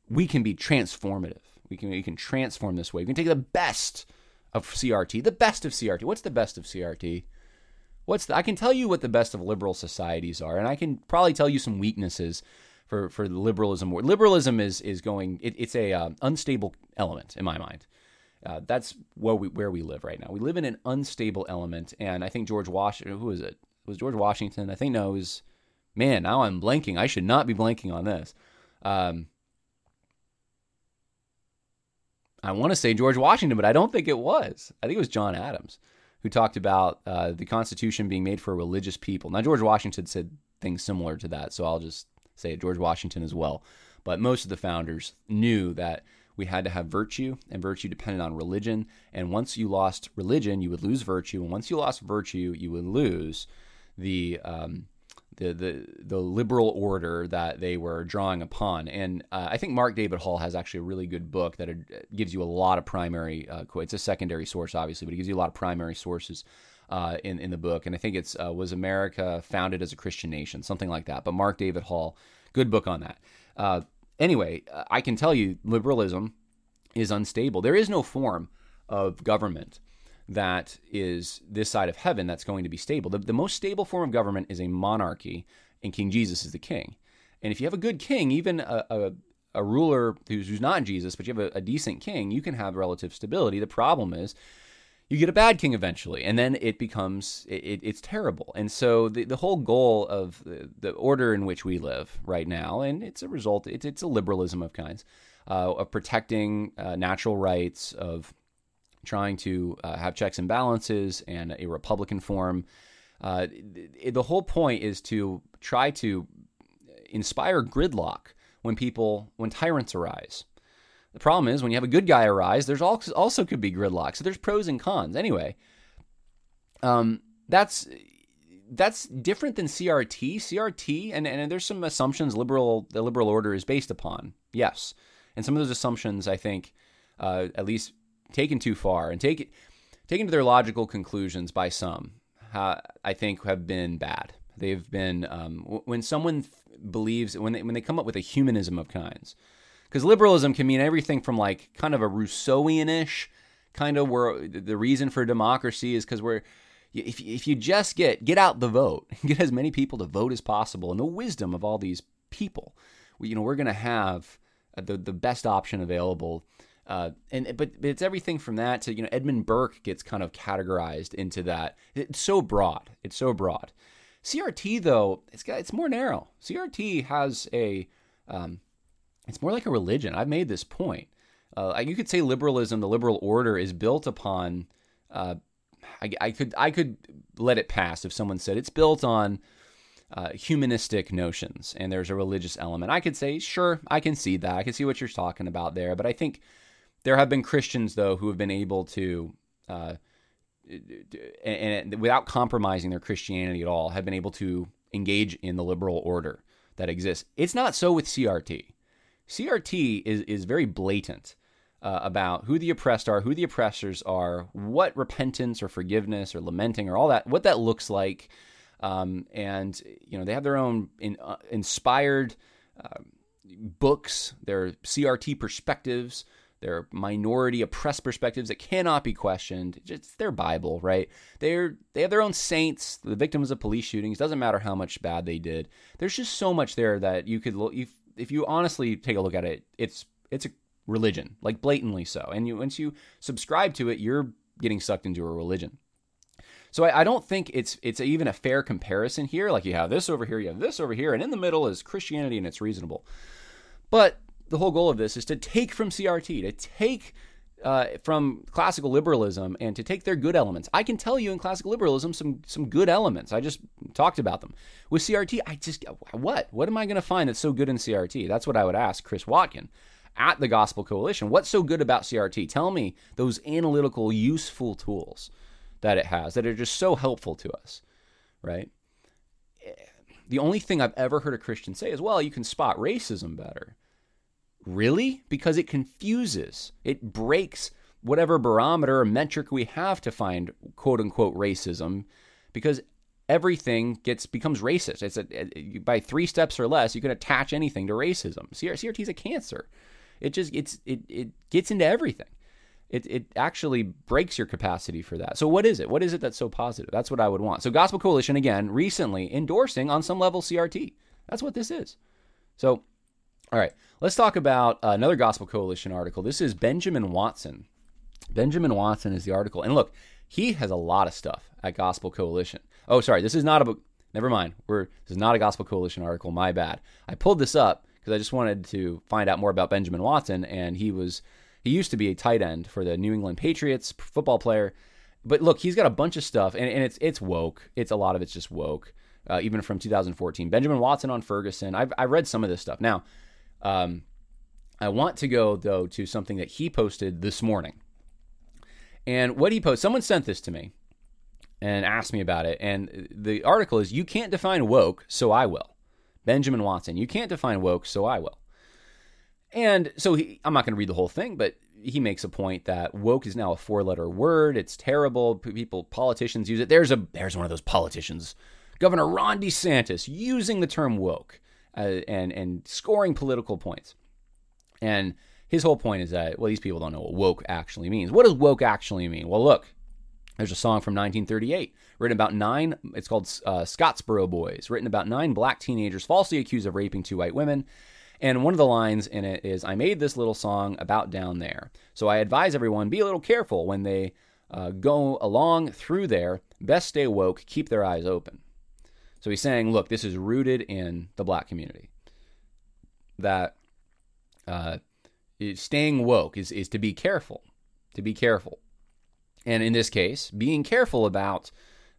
we can be transformative. We can, we can transform this way. We can take the best of CRT, the best of CRT. What's the best of CRT? What's the, I can tell you what the best of liberal societies are, and I can probably tell you some weaknesses for for liberalism. Liberalism is is going. It, it's a uh, unstable element in my mind. Uh, that's where we where we live right now. We live in an unstable element, and I think George Washington. Who is it? Was George Washington? I think no. It was man. Now I'm blanking. I should not be blanking on this. Um, I want to say George Washington, but I don't think it was. I think it was John Adams who talked about uh, the Constitution being made for religious people. Now, George Washington said things similar to that, so I'll just say it, George Washington as well. But most of the founders knew that we had to have virtue, and virtue depended on religion. And once you lost religion, you would lose virtue, and once you lost virtue, you would lose the um, the, the the liberal order that they were drawing upon. And uh, I think Mark David Hall has actually a really good book that gives you a lot of primary. Uh, it's a secondary source, obviously, but it gives you a lot of primary sources. Uh, in in the book, and I think it's uh, was America founded as a Christian nation, something like that. But Mark David Hall, good book on that. Uh, anyway, I can tell you, liberalism is unstable. There is no form of government that is this side of heaven that's going to be stable. The, the most stable form of government is a monarchy, and King Jesus is the king. And if you have a good king, even a, a, a ruler who's, who's, not Jesus, but you have a, a decent king, you can have relative stability. The problem is you get a bad king eventually, and then it becomes it, it's terrible. And so the, the whole goal of the, the, order in which we live right now, and it's a result, it's, it's a liberalism of kinds, uh, of protecting uh, natural rights, of trying to uh, have checks and balances and a Republican form. Uh, the whole point is to try to inspire gridlock when people, when tyrants arise. The problem is when you have a good guy arise, there's also, also could be gridlock. So there's pros and cons. Anyway, um, that's that's different than CRT. CRT, and, and there's some assumptions liberal the liberal order is based upon. Yes, and some of those assumptions I think, uh, at least taken too far and take, taken to their logical conclusions by some, uh, I think have been bad. They've been um, when someone believes when they when they come up with a humanism of kinds, because liberalism can mean everything from like kind of a Rousseauian-ish kind of where the reason for democracy is because we're if if you just get get out the vote, get as many people to vote as possible, and the wisdom of all these people, you know, we're going to have the the best option available uh, and but it's everything from that to you know Edmund Burke gets kind of categorized into that. It's so broad. It's so broad. CRT though, it's got it's more narrow. CRT has a um, it's more like a religion. I've made this point. Uh, you could say liberalism, the liberal order, is built upon. Uh, I, I, could I could let it pass if someone said it's built on uh, humanistic notions and there's a religious element. I could say sure, I can see that. I can see what you're talking about there, but I think there have been Christians though who have been able to, uh, and, and without compromising their Christianity at all, have been able to engage in the liberal order that exists. It's not so with CRT. CRT is is very blatant uh, about who the oppressed are, who the oppressors are, what repentance or forgiveness or lamenting or all that, what that looks like, um, and you know they have their own in, uh, inspired uh, books, their CRT perspectives. They're minority oppressed perspectives that cannot be questioned. It's their Bible, right? They're they have their own saints, the victims of police shootings. Doesn't matter how much bad they did. There's just so much there that you could look. If you honestly take a look at it, it's it's a religion, like blatantly so. And you once you subscribe to it, you're getting sucked into a religion. So I, I, don't think it's it's even a fair comparison here. Like you have this over here, you have this over here, and in the middle is Christianity, and it's reasonable. But the whole goal of this is to take from CRT, to take uh, from classical liberalism and to take their good elements. I can tell you in classical liberalism some some good elements. I just talked about them. With CRT, I just what what am I going to find that's so good in CRT? That's what I would ask Chris Watkin at the Gospel Coalition. What's so good about CRT? Tell me those analytical, useful tools that it has that are just so helpful to us, right? The only thing I've ever heard a Christian say is, well, you can spot racism better. Really? Because it confuses, it breaks whatever barometer or metric we have to find quote unquote racism because everything gets becomes racist. It's a, by three steps or less, you can attach anything to racism. CRT is a cancer. It just it's it it gets into everything. It it actually breaks your capacity for that. So what is it? What is it that's so positive? That's what I would want. So Gospel Coalition again recently endorsing on some level CRT. That's what this is. So all right, let's talk about another Gospel Coalition article. This is Benjamin Watson. Benjamin Watson is the article. And look, he has a lot of stuff at Gospel Coalition. Oh, sorry, this is not a book. Never mind. We're this is not a Gospel Coalition article. My bad. I pulled this up because I just wanted to find out more about Benjamin Watson, and he was He used to be a tight end for the New England Patriots, football player. But look, he's got a bunch of stuff, and, and it's it's woke. It's a lot of it's just woke, uh, even from 2014. Benjamin Watson on Ferguson. I've I read some of this stuff. Now, um, I want to go though to something that he posted this morning. And what he posted, someone sent this to me and asked me about it. And the article is You can't define woke, so I will. Benjamin Watson, you can't define woke, so I will. And so he, I'm not going to read the whole thing, but he makes a point that woke is now a four letter word. It's terrible. People, politicians use it. There's a there's one of those politicians, Governor Ron DeSantis, using the term woke uh, and and scoring political points. And his whole point is that well, these people don't know what woke actually means. What does woke actually mean? Well, look, there's a song from 1938 written about nine. It's called uh, Scottsboro Boys, written about nine black teenagers falsely accused of raping two white women. And one of the lines in it is, I made this little song about down there. So I advise everyone be a little careful when they uh, go along through there. Best stay woke, keep their eyes open. So he's saying, look, this is rooted in the black community. That uh, staying woke is, is to be careful, to be careful. And in this case, being careful about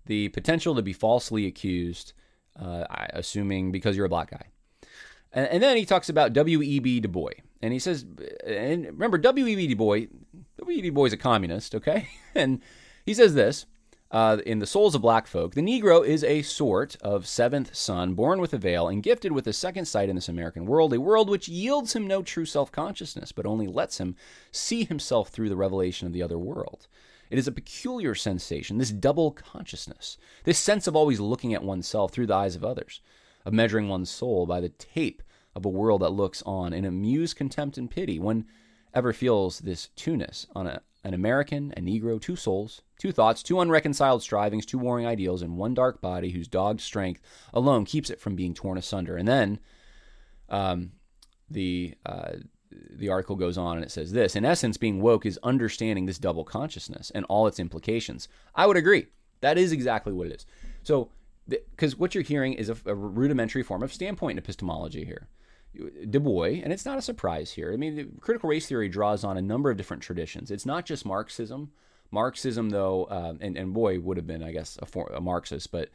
the potential to be falsely accused, uh, assuming because you're a black guy. And, and then he talks about W.E.B. Du Bois. And he says, and remember, W.E.B. Du Bois, W.E.B. Du Bois is a communist, okay? And he says this uh, in The Souls of Black Folk The Negro is a sort of seventh son, born with a veil and gifted with a second sight in this American world, a world which yields him no true self consciousness, but only lets him see himself through the revelation of the other world. It is a peculiar sensation, this double consciousness, this sense of always looking at oneself through the eyes of others of measuring one's soul by the tape of a world that looks on in amused contempt and pity. One ever feels this two-ness on a, an American, a Negro, two souls, two thoughts, two unreconciled strivings, two warring ideals, and one dark body whose dogged strength alone keeps it from being torn asunder. And then um, the uh, the article goes on and it says this: In essence, being woke is understanding this double consciousness and all its implications. I would agree. That is exactly what it is. So because what you're hearing is a, a, rudimentary form of standpoint epistemology here. Du Bois, and it's not a surprise here. I mean, critical race theory draws on a number of different traditions. It's not just Marxism. Marxism, though, uh, and, and Bois would have been, I guess, a, for, a Marxist, but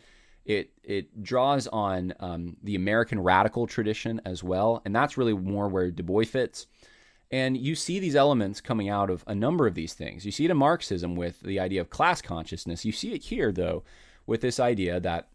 it it draws on um, the American radical tradition as well, and that's really more where Du Bois fits. And you see these elements coming out of a number of these things. You see it in Marxism with the idea of class consciousness. You see it here, though, with this idea that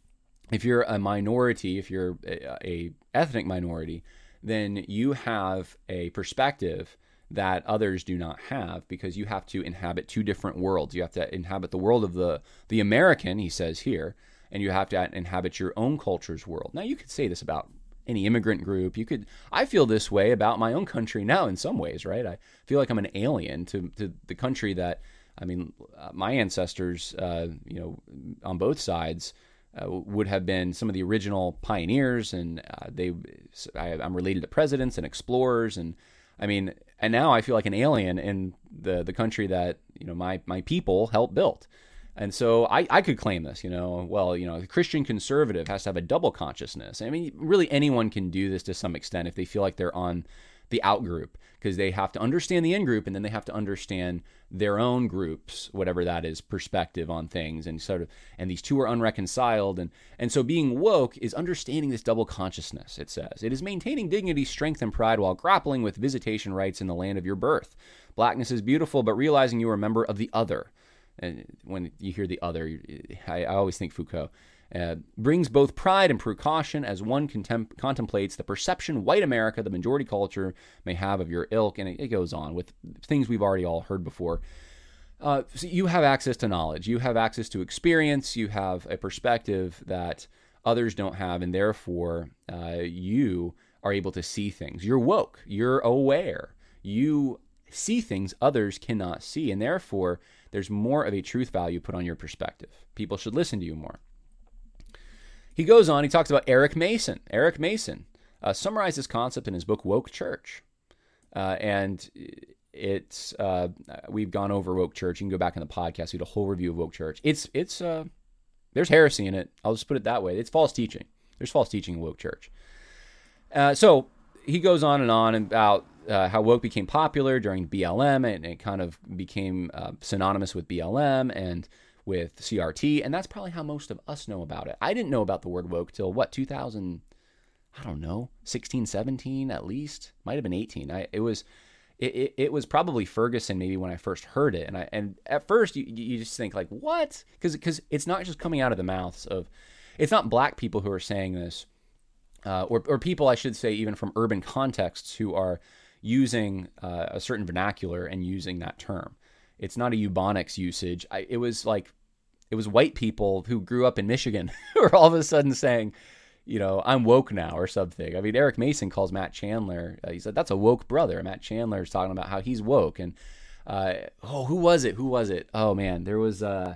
if you're a minority, if you're a, a ethnic minority, then you have a perspective that others do not have because you have to inhabit two different worlds. You have to inhabit the world of the the American, he says here, and you have to inhabit your own culture's world. Now you could say this about any immigrant group. You could I feel this way about my own country now in some ways, right? I feel like I'm an alien to to the country that I mean, uh, my ancestors, uh, you know, on both sides uh, would have been some of the original pioneers, and uh, they. I, am related to presidents and explorers, and I mean, and now I feel like an alien in the the country that you know my my people helped build. And so I, I could claim this, you know, well, you know, the Christian conservative has to have a double consciousness. I mean, really anyone can do this to some extent if they feel like they're on the out group because they have to understand the in group and then they have to understand their own groups whatever that is perspective on things and sort of and these two are unreconciled and and so being woke is understanding this double consciousness it says. It is maintaining dignity strength and pride while grappling with visitation rights in the land of your birth. Blackness is beautiful but realizing you are a member of the other. And when you hear the other i, I always think Foucault uh, brings both pride and precaution as one contem- contemplates the perception white America, the majority culture, may have of your ilk. And it, it goes on with things we've already all heard before. Uh, so you have access to knowledge, you have access to experience, you have a perspective that others don't have, and therefore uh, you are able to see things. You're woke, you're aware, you see things others cannot see, and therefore there's more of a truth value put on your perspective. People should listen to you more. He goes on, he talks about Eric Mason. Eric Mason uh, summarized this concept in his book Woke Church. Uh, and it's uh, we've gone over woke church. You can go back in the podcast, we did a whole review of woke church. It's it's uh, there's heresy in it. I'll just put it that way. It's false teaching. There's false teaching in woke church. Uh, so he goes on and on about uh, how woke became popular during BLM, and it kind of became uh, synonymous with BLM and with CRT, and that's probably how most of us know about it. I didn't know about the word woke till what 2000, I don't know, 16, 17 at least, might have been 18. I it was. It, it, it was probably Ferguson maybe when I first heard it, and I and at first you, you just think like what because because it's not just coming out of the mouths of it's not black people who are saying this uh, or, or people, I should say, even from urban contexts who are using uh, a certain vernacular and using that term. It's not a Ebonics usage. I, it was like, it was white people who grew up in Michigan who are all of a sudden saying, you know, I'm woke now or something. I mean, Eric Mason calls Matt Chandler. Uh, he said that's a woke brother. Matt Chandler is talking about how he's woke. And uh, oh, who was it? Who was it? Oh man, there was uh,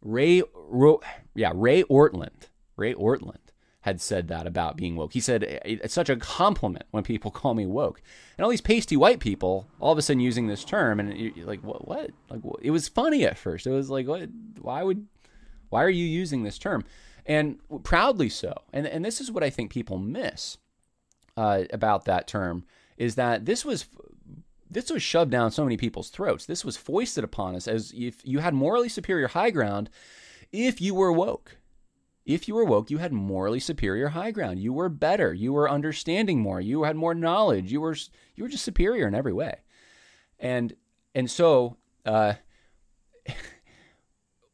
Ray. Ro- yeah, Ray Ortlund. Ray Ortlund had said that about being woke. He said it's such a compliment when people call me woke, and all these pasty white people all of a sudden using this term, and like, what? What? Like, it was funny at first. It was like, what? Why would? Why are you using this term? And proudly so. And and this is what I think people miss uh, about that term is that this was this was shoved down so many people's throats. This was foisted upon us as if you had morally superior high ground if you were woke. If you were woke, you had morally superior high ground. You were better. You were understanding more. You had more knowledge. You were you were just superior in every way. And and so uh,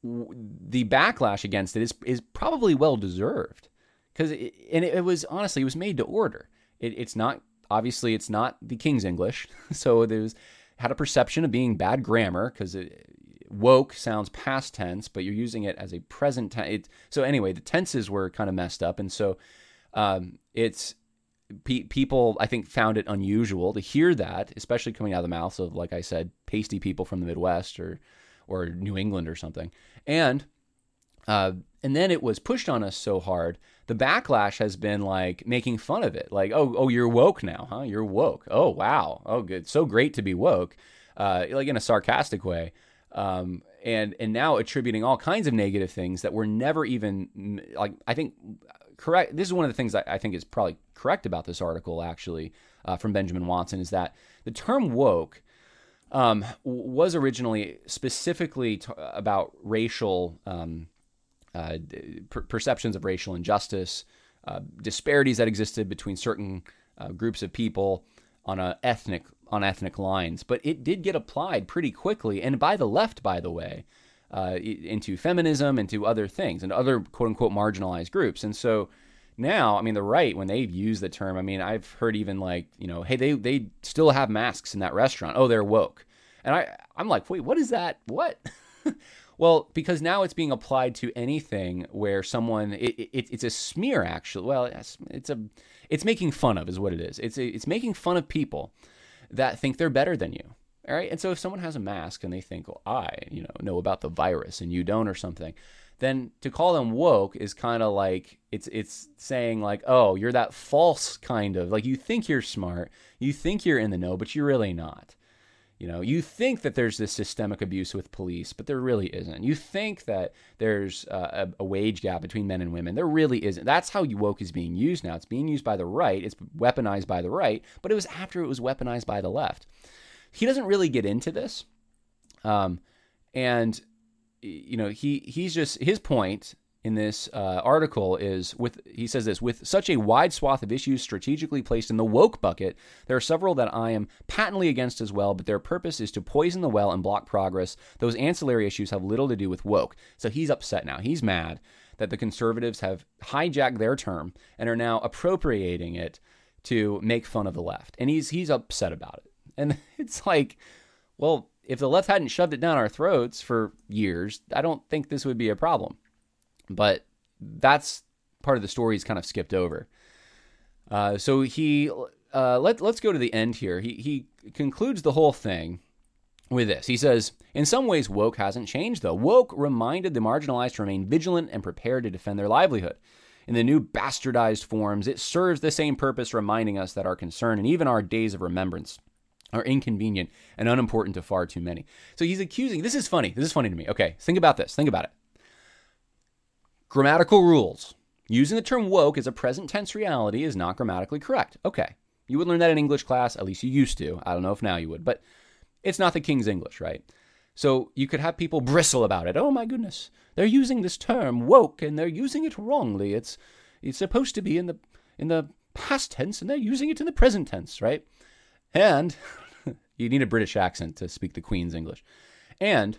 the backlash against it is is probably well deserved because and it, it, was honestly it was made to order. It, it's not obviously it's not the King's English, so there's had a perception of being bad grammar because woke sounds past tense, but you're using it as a present tense. So anyway, the tenses were kind of messed up, and so um, it's pe- people I think found it unusual to hear that, especially coming out of the mouths of like I said, pasty people from the Midwest or or New England or something, and uh, and then it was pushed on us so hard. The backlash has been like making fun of it, like oh oh you're woke now, huh? You're woke. Oh wow. Oh good. So great to be woke, uh, like in a sarcastic way. Um, and and now attributing all kinds of negative things that were never even like I think correct. This is one of the things I, I think is probably correct about this article actually uh, from Benjamin Watson is that the term woke um, was originally specifically t- about racial um, uh, per- perceptions of racial injustice, uh, disparities that existed between certain uh, groups of people on an ethnic on ethnic lines, but it did get applied pretty quickly, and by the left, by the way, uh, into feminism, into other things, and other quote unquote marginalized groups. And so now, I mean, the right, when they've used the term, I mean, I've heard even like, you know, hey, they, they still have masks in that restaurant. Oh, they're woke. And I, I'm like, wait, what is that? What? well, because now it's being applied to anything where someone, it, it, it's a smear actually. Well, it's, it's a, it's making fun of is what it is. It's, a, it's making fun of people that think they're better than you. All right. And so if someone has a mask and they think, well, I, you know, know about the virus and you don't or something, then to call them woke is kind of like it's it's saying like, oh, you're that false kind of like you think you're smart, you think you're in the know, but you're really not. You know, you think that there's this systemic abuse with police, but there really isn't. You think that there's a, a, wage gap between men and women. There really isn't. That's how woke is being used now. It's being used by the right. It's weaponized by the right, but it was after it was weaponized by the left. He doesn't really get into this, um, and you know, he he's just his point in this uh, article is with he says this with such a wide swath of issues strategically placed in the woke bucket there are several that i am patently against as well but their purpose is to poison the well and block progress. Those ancillary issues have little to do with woke. So he's upset now. He's mad that the conservatives have hijacked their term and are now appropriating it to make fun of the left. And he's he's upset about it. And it's like well if the left hadn't shoved it down our throats for years i don't think this would be a problem but that's part of the story he's kind of skipped over. Uh, so he uh, let let's go to the end here. He he concludes the whole thing with this. He says, "In some ways, woke hasn't changed though. Woke reminded the marginalized to remain vigilant and prepared to defend their livelihood." In the new bastardized forms, it serves the same purpose, reminding us that our concern and even our days of remembrance are inconvenient and unimportant to far too many. So he's accusing. This is funny. This is funny to me. Okay, think about this. Think about it. Grammatical rules. Using the term woke as a present tense reality is not grammatically correct. Okay. You would learn that in English class, at least you used to. I don't know if now you would, but it's not the King's English, right? So you could have people bristle about it. Oh my goodness, they're using this term woke and they're using it wrongly. It's it's supposed to be in the in the past tense and they're using it in the present tense, right? And you need a British accent to speak the Queen's English. And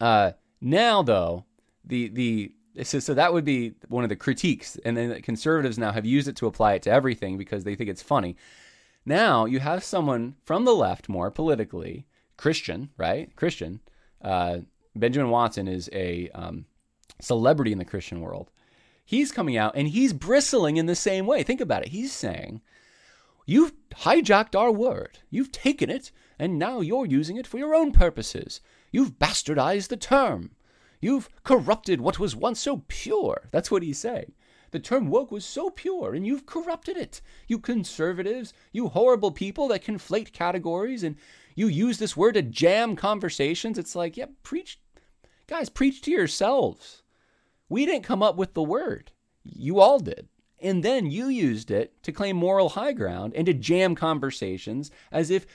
uh, now though, the the so, so that would be one of the critiques, and then conservatives now have used it to apply it to everything because they think it's funny. Now you have someone from the left, more politically Christian, right? Christian. Uh, Benjamin Watson is a um, celebrity in the Christian world. He's coming out and he's bristling in the same way. Think about it. He's saying, You've hijacked our word. You've taken it, and now you're using it for your own purposes. You've bastardized the term. You've corrupted what was once so pure. That's what he's saying. The term woke was so pure, and you've corrupted it. You conservatives, you horrible people that conflate categories, and you use this word to jam conversations. It's like, yeah, preach. Guys, preach to yourselves. We didn't come up with the word, you all did. And then you used it to claim moral high ground and to jam conversations as if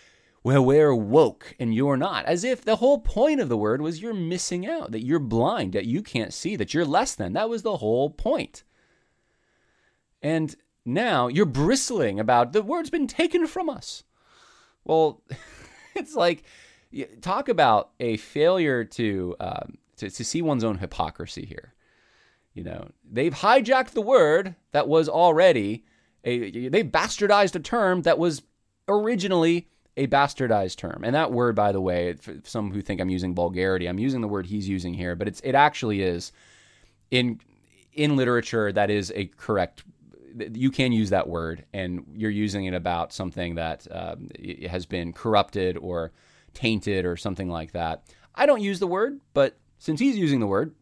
well, we're woke and you're not. As if the whole point of the word was you're missing out, that you're blind, that you can't see, that you're less than. That was the whole point. And now you're bristling about the word's been taken from us. Well, it's like, talk about a failure to, um, to, to see one's own hypocrisy here. You know, they've hijacked the word that was already a, they bastardized a term that was originally a bastardized term. And that word, by the way, for some who think I'm using vulgarity, I'm using the word he's using here, but it's it actually is in in literature that is a correct. You can use that word, and you're using it about something that um, has been corrupted or tainted or something like that. I don't use the word, but since he's using the word,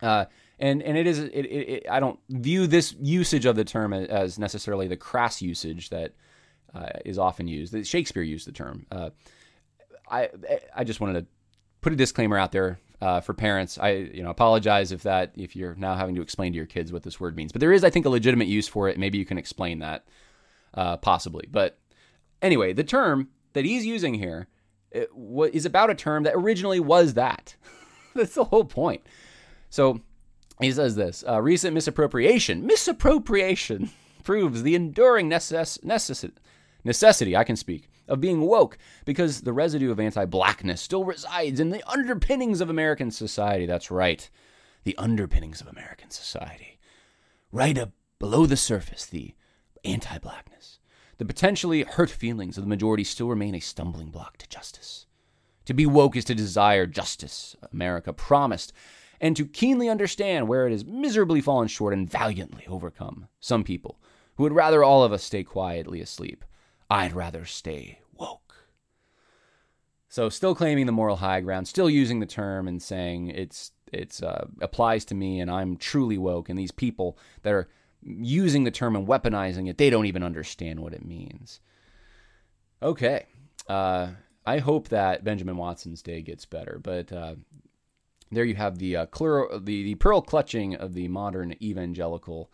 uh, and and it is it, it, it, I don't view this usage of the term as necessarily the crass usage that uh, is often used. Shakespeare used the term. Uh, I I just wanted to put a disclaimer out there uh, for parents. I you know apologize if that if you're now having to explain to your kids what this word means. But there is I think a legitimate use for it. Maybe you can explain that uh, possibly. But anyway, the term that he's using here is about a term that originally was that. That's the whole point. So he says this uh, recent misappropriation, misappropriation proves the enduring necess- necess- necessity, I can speak, of being woke because the residue of anti blackness still resides in the underpinnings of American society. That's right, the underpinnings of American society. Right up below the surface, the anti blackness. The potentially hurt feelings of the majority still remain a stumbling block to justice. To be woke is to desire justice, America promised, and to keenly understand where it has miserably fallen short and valiantly overcome. Some people who would rather all of us stay quietly asleep I'd rather stay woke. So, still claiming the moral high ground, still using the term and saying it's it's uh, applies to me and I'm truly woke. And these people that are using the term and weaponizing it, they don't even understand what it means. Okay, uh, I hope that Benjamin Watson's day gets better, but uh, there you have the, uh, the the pearl clutching of the modern evangelical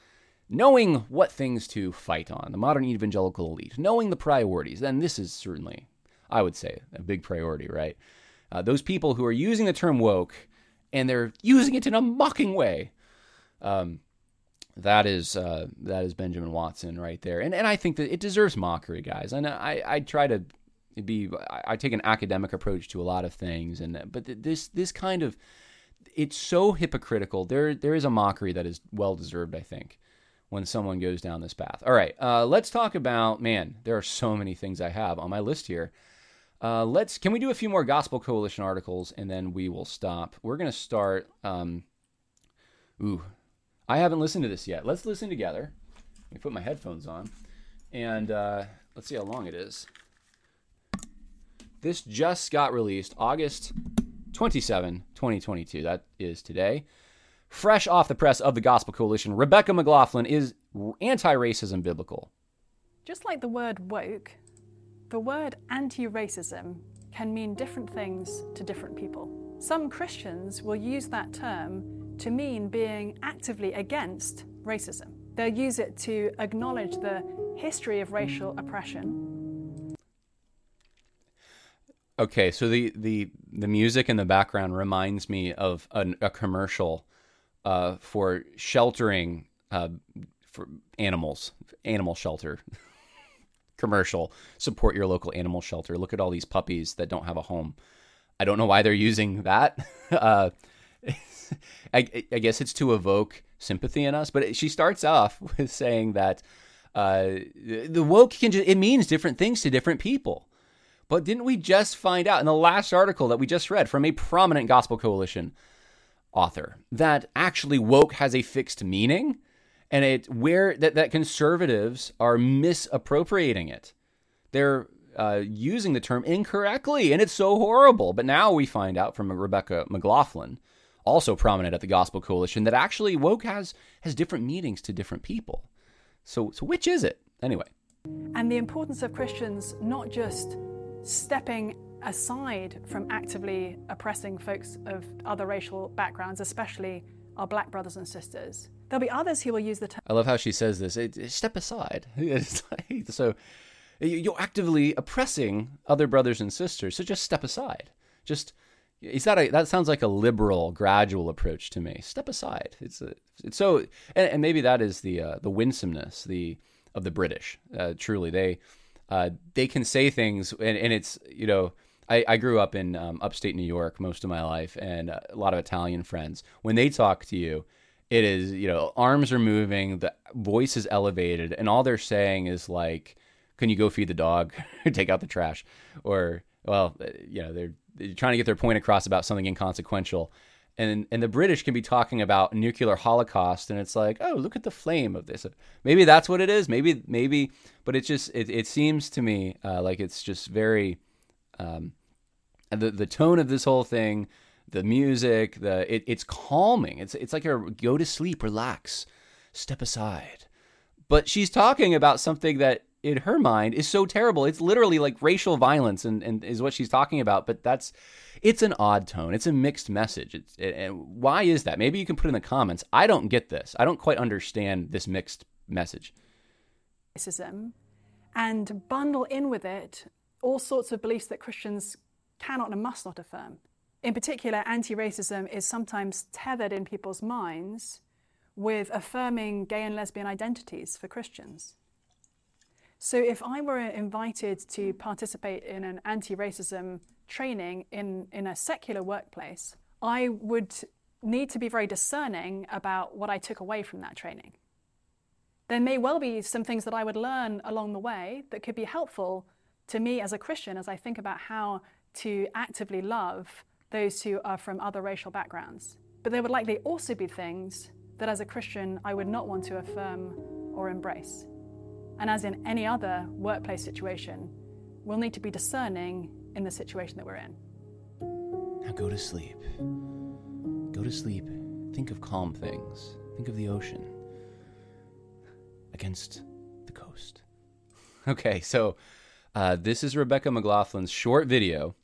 knowing what things to fight on, the modern evangelical elite, knowing the priorities, then this is certainly, I would say, a big priority, right? Uh, those people who are using the term woke and they're using it in a mocking way. Um, that is uh, that is Benjamin Watson right there, and and I think that it deserves mockery, guys. And I I try to be I, take an academic approach to a lot of things, and but this this kind of it's so hypocritical. There there is a mockery that is well deserved, I think when someone goes down this path. All right, uh, let's talk about man. There are so many things I have on my list here. Uh, let's can we do a few more Gospel Coalition articles and then we will stop. We're gonna start. Um, ooh, I haven't listened to this yet. Let's listen together. Let me put my headphones on, and uh, let's see how long it is. This just got released August 27, 2022. That is today. Fresh off the press of the Gospel Coalition, Rebecca McLaughlin is anti racism biblical. Just like the word woke, the word anti racism can mean different things to different people. Some Christians will use that term to mean being actively against racism. They'll use it to acknowledge the history of racial oppression. Okay, so the the the music in the background reminds me of an, a commercial uh, for sheltering uh, for animals, animal shelter commercial. Support your local animal shelter. Look at all these puppies that don't have a home. I don't know why they're using that. Uh, I, I, guess it's to evoke sympathy in us. But she starts off with saying that uh, the woke can just, it means different things to different people. But didn't we just find out in the last article that we just read from a prominent Gospel Coalition author that actually woke has a fixed meaning? and it where that, that conservatives are misappropriating it. They're uh, using the term incorrectly, and it's so horrible. But now we find out from Rebecca McLaughlin, also prominent at the Gospel Coalition, that actually woke has has different meanings to different people. So, so which is it anyway? And the importance of Christians not just stepping aside from actively oppressing folks of other racial backgrounds, especially our black brothers and sisters. There'll be others who will use the term. I love how she says this. step aside. so you're actively oppressing other brothers and sisters. So just step aside. Just is that a, that sounds like a liberal, gradual approach to me. Step aside. It's a, it's so, and, and maybe that is the uh, the winsomeness the of the British. Uh, truly, they uh, they can say things, and, and it's you know I, I grew up in um, upstate New York most of my life, and a lot of Italian friends. When they talk to you, it is you know arms are moving, the voice is elevated, and all they're saying is like, "Can you go feed the dog, or take out the trash?" Or well, uh, you know they're, they're trying to get their point across about something inconsequential. And, and the British can be talking about nuclear holocaust, and it's like, oh, look at the flame of this. Maybe that's what it is. Maybe, maybe, but it just it, it seems to me uh, like it's just very um, the the tone of this whole thing, the music, the it, it's calming. It's it's like a go to sleep, relax, step aside. But she's talking about something that in her mind is so terrible. It's literally like racial violence and, and is what she's talking about. But that's it's an odd tone. It's a mixed message. It's it, and why is that? Maybe you can put in the comments. I don't get this. I don't quite understand this mixed message. Racism, and bundle in with it all sorts of beliefs that Christians cannot and must not affirm. In particular, anti racism is sometimes tethered in people's minds with affirming gay and lesbian identities for Christians. So, if I were invited to participate in an anti racism training in, in a secular workplace, I would need to be very discerning about what I took away from that training. There may well be some things that I would learn along the way that could be helpful to me as a Christian as I think about how to actively love those who are from other racial backgrounds. But there would likely also be things that as a Christian I would not want to affirm or embrace. And as in any other workplace situation, we'll need to be discerning in the situation that we're in. Now go to sleep. Go to sleep. Think of calm things. Think of the ocean against the coast. Okay, so uh, this is Rebecca McLaughlin's short video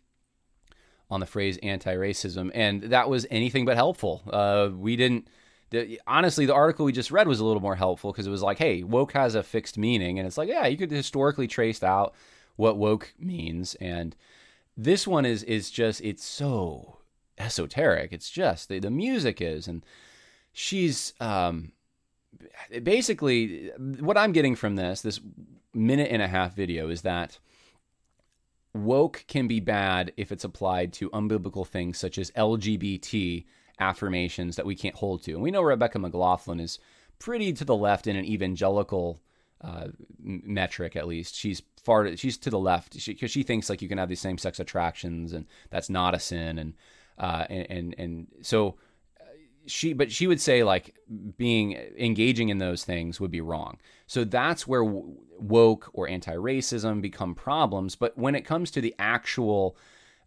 on the phrase anti-racism, and that was anything but helpful. Uh, we didn't. The, honestly, the article we just read was a little more helpful because it was like, "Hey, woke has a fixed meaning," and it's like, yeah, you could historically trace out what woke means, and this one is is just it's so esoteric. It's just the, the music is, and she's um, basically what I'm getting from this this minute and a half video is that woke can be bad if it's applied to unbiblical things such as LGBT affirmations that we can't hold to. And we know Rebecca McLaughlin is pretty to the left in an evangelical uh, metric, at least. She's far. She's to the left because she, she, thinks like you can have these same sex attractions and that's not a sin. And uh, and, and and so she but she would say like being engaging in those things would be wrong. So that's where woke or anti-racism become problems. But when it comes to the actual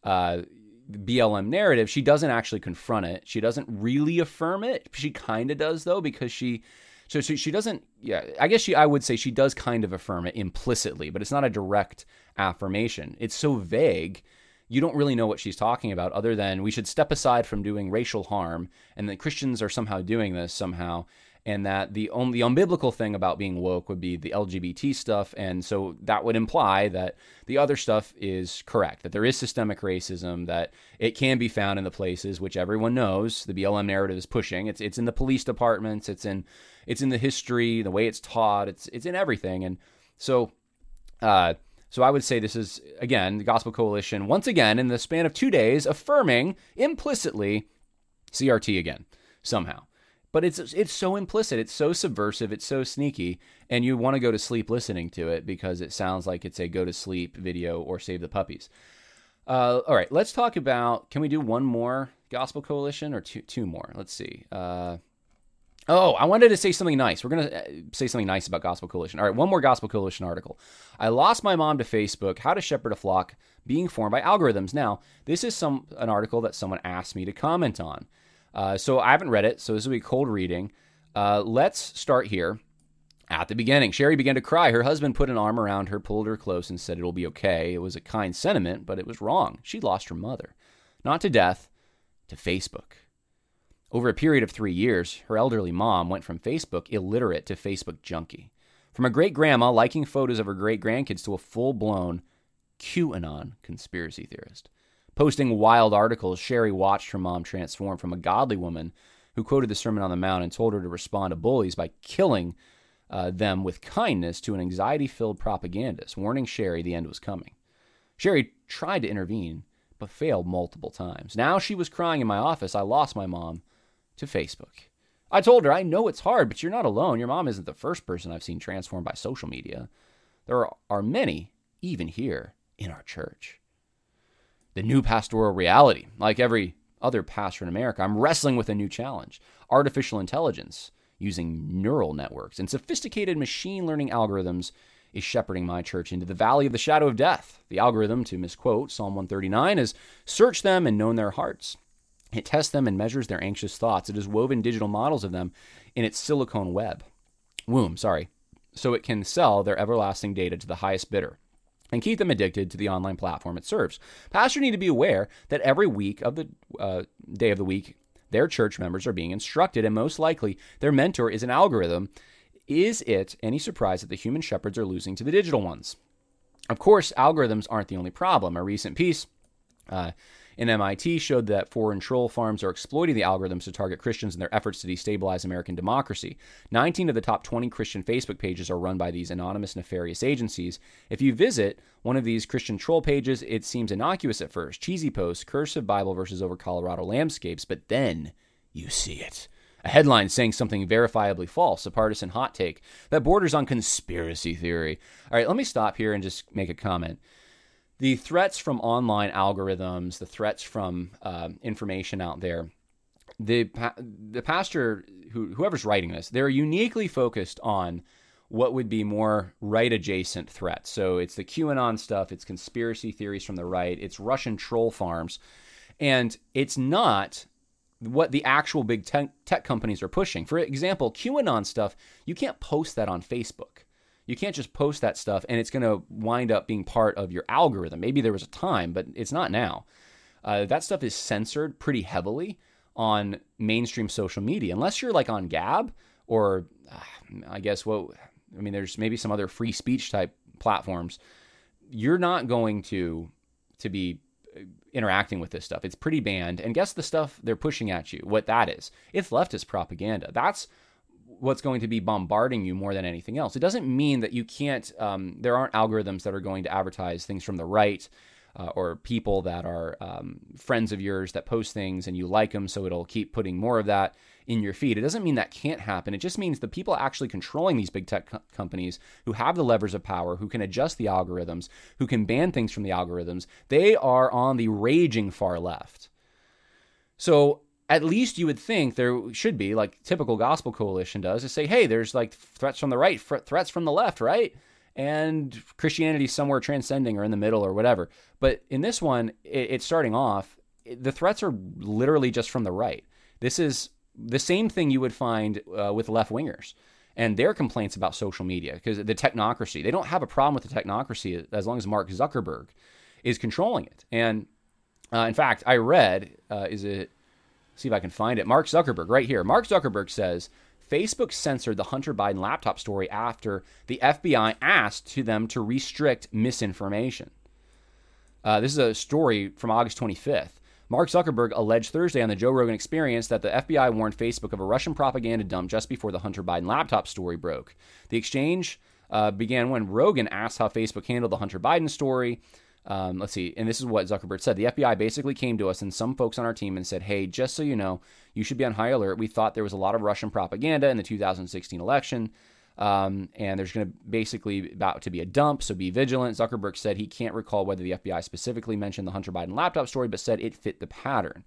uh, BLM narrative she doesn't actually confront it. She doesn't really affirm it. She kind of does though because she so she, she doesn't yeah i guess she i would say she does kind of affirm it implicitly but it's not a direct affirmation. It's so vague you don't really know what she's talking about other than we should step aside from doing racial harm and that Christians are somehow doing this somehow and that the only the unbiblical thing about being woke would be the LGBT stuff, and so that would imply that the other stuff is correct, that there is systemic racism, that it can be found in the places which everyone knows the BLM narrative is pushing. It's it's in the police departments, it's in it's in the history, the way it's taught, it's it's in everything, and so. Uh, so I would say this is again the Gospel Coalition once again in the span of two days affirming implicitly CRT again somehow. But it's it's so implicit it's so subversive it's so sneaky and you want to go to sleep listening to it because it sounds like it's a go to sleep video or save the puppies. Uh, all right let's talk about can we do one more gospel coalition or two, two more? Let's see uh, oh i wanted to say something nice we're going to uh, say something nice about gospel coalition all right one more gospel coalition article i lost my mom to facebook how to shepherd a flock being formed by algorithms now this is some an article that someone asked me to comment on uh, so I haven't read it, so this will be cold reading. Uh, let's start here at the beginning. Sherry began to cry. Her husband put an arm around her, pulled her close, and said, It'll be okay. It was a kind sentiment, but it was wrong. She'd lost her mother. Not to death, to Facebook. Over a period of three years, her elderly mom went from Facebook illiterate to Facebook junkie. From a great grandma liking photos of her great grandkids to a full blown QAnon conspiracy theorist. Posting wild articles, Sherry watched her mom transform from a godly woman who quoted the Sermon on the Mount and told her to respond to bullies by killing uh, them with kindness to an anxiety filled propagandist, warning Sherry the end was coming. Sherry tried to intervene, but failed multiple times. Now she was crying in my office, I lost my mom to Facebook. I told her, I know it's hard, but you're not alone. Your mom isn't the first person I've seen transformed by social media. There are, many, even here in our church the new pastoral reality. Like every other pastor in America, I'm wrestling with a new challenge artificial intelligence using neural networks and sophisticated machine learning algorithms is shepherding my church into the valley of the shadow of death. The algorithm, to misquote Psalm 139, is search them and known their hearts. It tests them and measures their anxious thoughts. It has woven digital models of them in its silicone web, womb, sorry, so it can sell their everlasting data to the highest bidder and keep them addicted to the online platform it serves. Pastors need to be aware that every week of the uh, day of the week, their church members are being instructed, and most likely their mentor is an algorithm. Is it any surprise that the human shepherds are losing to the digital ones? Of course, algorithms aren't the only problem. A recent piece uh, in MIT showed that foreign troll farms are exploiting the algorithms to target Christians in their efforts to destabilize American democracy. 19 of the top 20 Christian Facebook pages are run by these anonymous, nefarious agencies. If you visit one of these Christian troll pages, it seems innocuous at first cheesy posts, cursive Bible verses over Colorado landscapes, but then you see it. A headline saying something verifiably false, a partisan hot take that borders on conspiracy theory. All right, let me stop here and just make a comment the threats from online algorithms, the threats from uh, information out there, the the pastor who whoever's writing this, they're uniquely focused on what would be more right adjacent threats. So it's the QAnon stuff, it's conspiracy theories from the right, it's Russian troll farms, and it's not what the actual big tech, tech companies are pushing. For example, QAnon stuff, you can't post that on Facebook. You can't just post that stuff and it's going to wind up being part of your algorithm. Maybe there was a time, but it's not now. Uh, that stuff is censored pretty heavily on mainstream social media, unless you're like on Gab or uh, I guess what I mean. There's maybe some other free speech type platforms. You're not going to to be uh, interacting with this stuff. It's pretty banned. And guess the stuff they're pushing at you, what that is. It's leftist propaganda. That's what's going to be bombarding you more than anything else. It doesn't mean that you can't, um, there aren't algorithms that are going to advertise things from the right uh, or people that are um, friends of yours that post things and you like them, so it'll keep putting more of that in your feed. It doesn't mean that can't happen. It just means the people actually controlling these big tech co- companies who have the levers of power, who can adjust the algorithms, who can ban things from the algorithms, they are on the raging far left. So at least you would think there should be, like typical gospel coalition does, is say, hey, there's like threats from the right, threats from the left, right? And Christianity somewhere transcending or in the middle or whatever. But in this one, it's starting off, the threats are literally just from the right. This is the same thing you would find uh, with left wingers and their complaints about social media because the technocracy. They don't have a problem with the technocracy as long as Mark Zuckerberg is controlling it. And uh, in fact, I read, uh, is it see if I can find it. Mark Zuckerberg, right here. Mark Zuckerberg says Facebook censored the Hunter Biden laptop story after the FBI asked to them to restrict misinformation. Uh, this is a story from August 25th. Mark Zuckerberg alleged Thursday on the Joe Rogan Experience that the FBI warned Facebook of a Russian propaganda dump just before the Hunter Biden laptop story broke. The exchange uh, began when Rogan asked how Facebook handled the Hunter Biden story. Um, let's see, and this is what Zuckerberg said. The FBI basically came to us and some folks on our team and said, "Hey, just so you know, you should be on high alert. We thought there was a lot of Russian propaganda in the 2016 election." Um, and there's going to basically about to be a dump, so be vigilant. Zuckerberg said he can't recall whether the FBI specifically mentioned the Hunter Biden laptop story, but said it fit the pattern.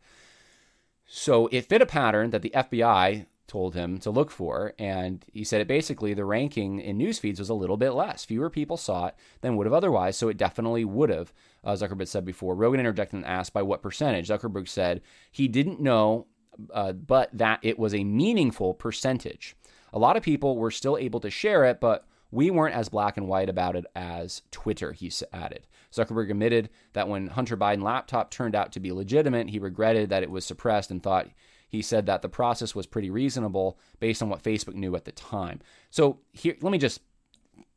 So it fit a pattern that the FBI told him to look for, and he said it basically the ranking in news feeds was a little bit less. Fewer people saw it than would have otherwise, so it definitely would have. Uh, Zuckerberg said before. Rogan interjected and asked by what percentage. Zuckerberg said he didn't know, uh, but that it was a meaningful percentage. A lot of people were still able to share it, but we weren't as black and white about it as Twitter, he added. Zuckerberg admitted that when Hunter Biden laptop turned out to be legitimate, he regretted that it was suppressed and thought he said that the process was pretty reasonable based on what Facebook knew at the time. So here let me just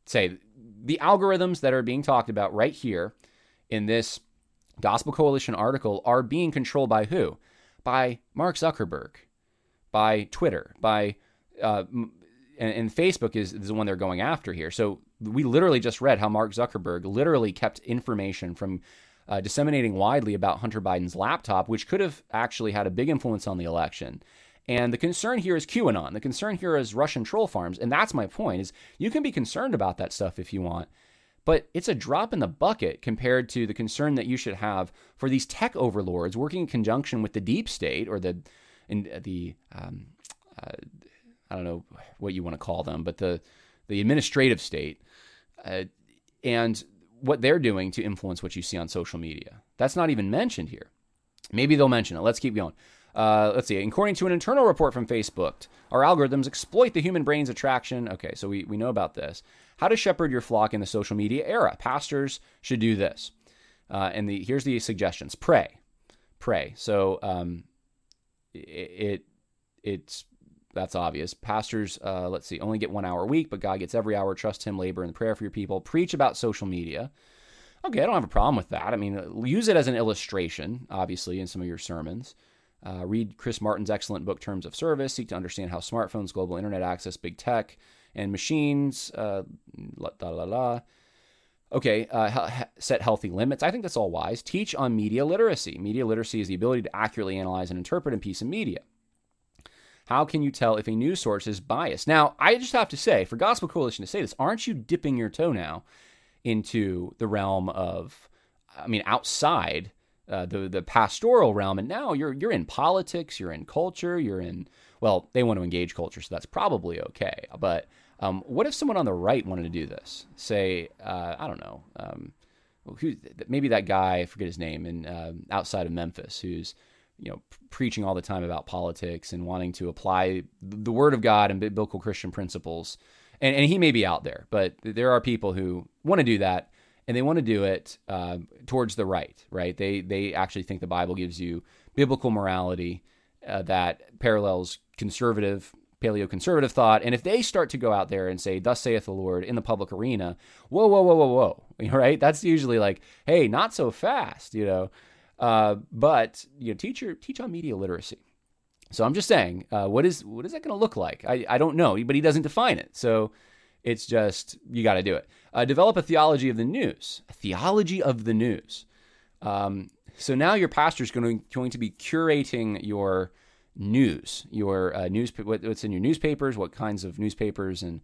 say the algorithms that are being talked about right here in this Gospel Coalition article are being controlled by who? By Mark Zuckerberg, by Twitter, by uh, and, and, Facebook is, is the one they're going after here. So we literally just read how Mark Zuckerberg literally kept information from uh, disseminating widely about Hunter Biden's laptop, which could have actually had a big influence on the election. And the concern here is QAnon. The concern here is Russian troll farms, and that's my point. Is you can be concerned about that stuff if you want, but it's a drop in the bucket compared to the concern that you should have for these tech overlords working in conjunction with the deep state or the in the um, uh, I don't know what you want to call them, but the the administrative state, uh, and what they're doing to influence what you see on social media. That's not even mentioned here. Maybe they'll mention it. Let's keep going. Uh, let's see. According to an internal report from Facebook, our algorithms exploit the human brain's attraction. Okay, so we, we know about this. How to shepherd your flock in the social media era. Pastors should do this. Uh, and the here's the suggestions: pray, pray. So um, it, it it's that's obvious. Pastors, uh, let's see, only get one hour a week, but God gets every hour. Trust Him, labor in prayer for your people. Preach about social media. Okay, I don't have a problem with that. I mean, use it as an illustration, obviously, in some of your sermons. Uh, read Chris Martin's excellent book, Terms of Service. Seek to understand how smartphones, global internet access, big tech, and machines, uh, la, la, la, la. Okay, uh, set healthy limits. I think that's all wise. Teach on media literacy. Media literacy is the ability to accurately analyze and interpret a piece of media. How can you tell if a news source is biased? Now, I just have to say, for Gospel Coalition to say this, aren't you dipping your toe now into the realm of, I mean, outside uh, the the pastoral realm, and now you're you're in politics, you're in culture, you're in well, they want to engage culture, so that's probably okay. But um, what if someone on the right wanted to do this? Say, uh, I don't know, um, who, maybe that guy, I forget his name, in uh, outside of Memphis, who's you know, preaching all the time about politics and wanting to apply the Word of God and biblical Christian principles. And, and he may be out there, but there are people who want to do that, and they want to do it uh, towards the right. Right? They they actually think the Bible gives you biblical morality uh, that parallels conservative paleo-conservative thought. And if they start to go out there and say, "Thus saith the Lord" in the public arena, whoa, whoa, whoa, whoa, whoa, right? That's usually like, "Hey, not so fast," you know. Uh, but you know, teach your, teach on media literacy. So I'm just saying, uh, what is what is that going to look like? I, I don't know, but he doesn't define it. So it's just you got to do it. Uh, develop a theology of the news, a theology of the news. Um, so now your pastor is going to, going to be curating your news, your uh, news, what's in your newspapers, what kinds of newspapers and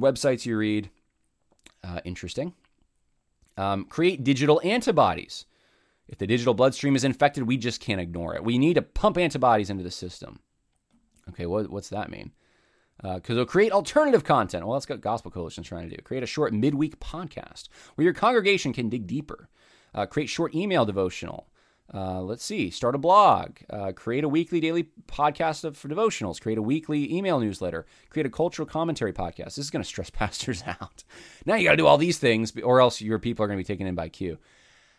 websites you read. Uh, interesting. Um, create digital antibodies. If the digital bloodstream is infected, we just can't ignore it. We need to pump antibodies into the system. Okay, what, what's that mean? Because uh, it'll create alternative content. Well, that's what Gospel Coalition's trying to do. Create a short midweek podcast where your congregation can dig deeper. Uh, create short email devotional. Uh, let's see, start a blog, uh, create a weekly daily podcast of, for devotionals, create a weekly email newsletter, create a cultural commentary podcast. This is going to stress pastors out. Now you got to do all these things, or else your people are going to be taken in by Q.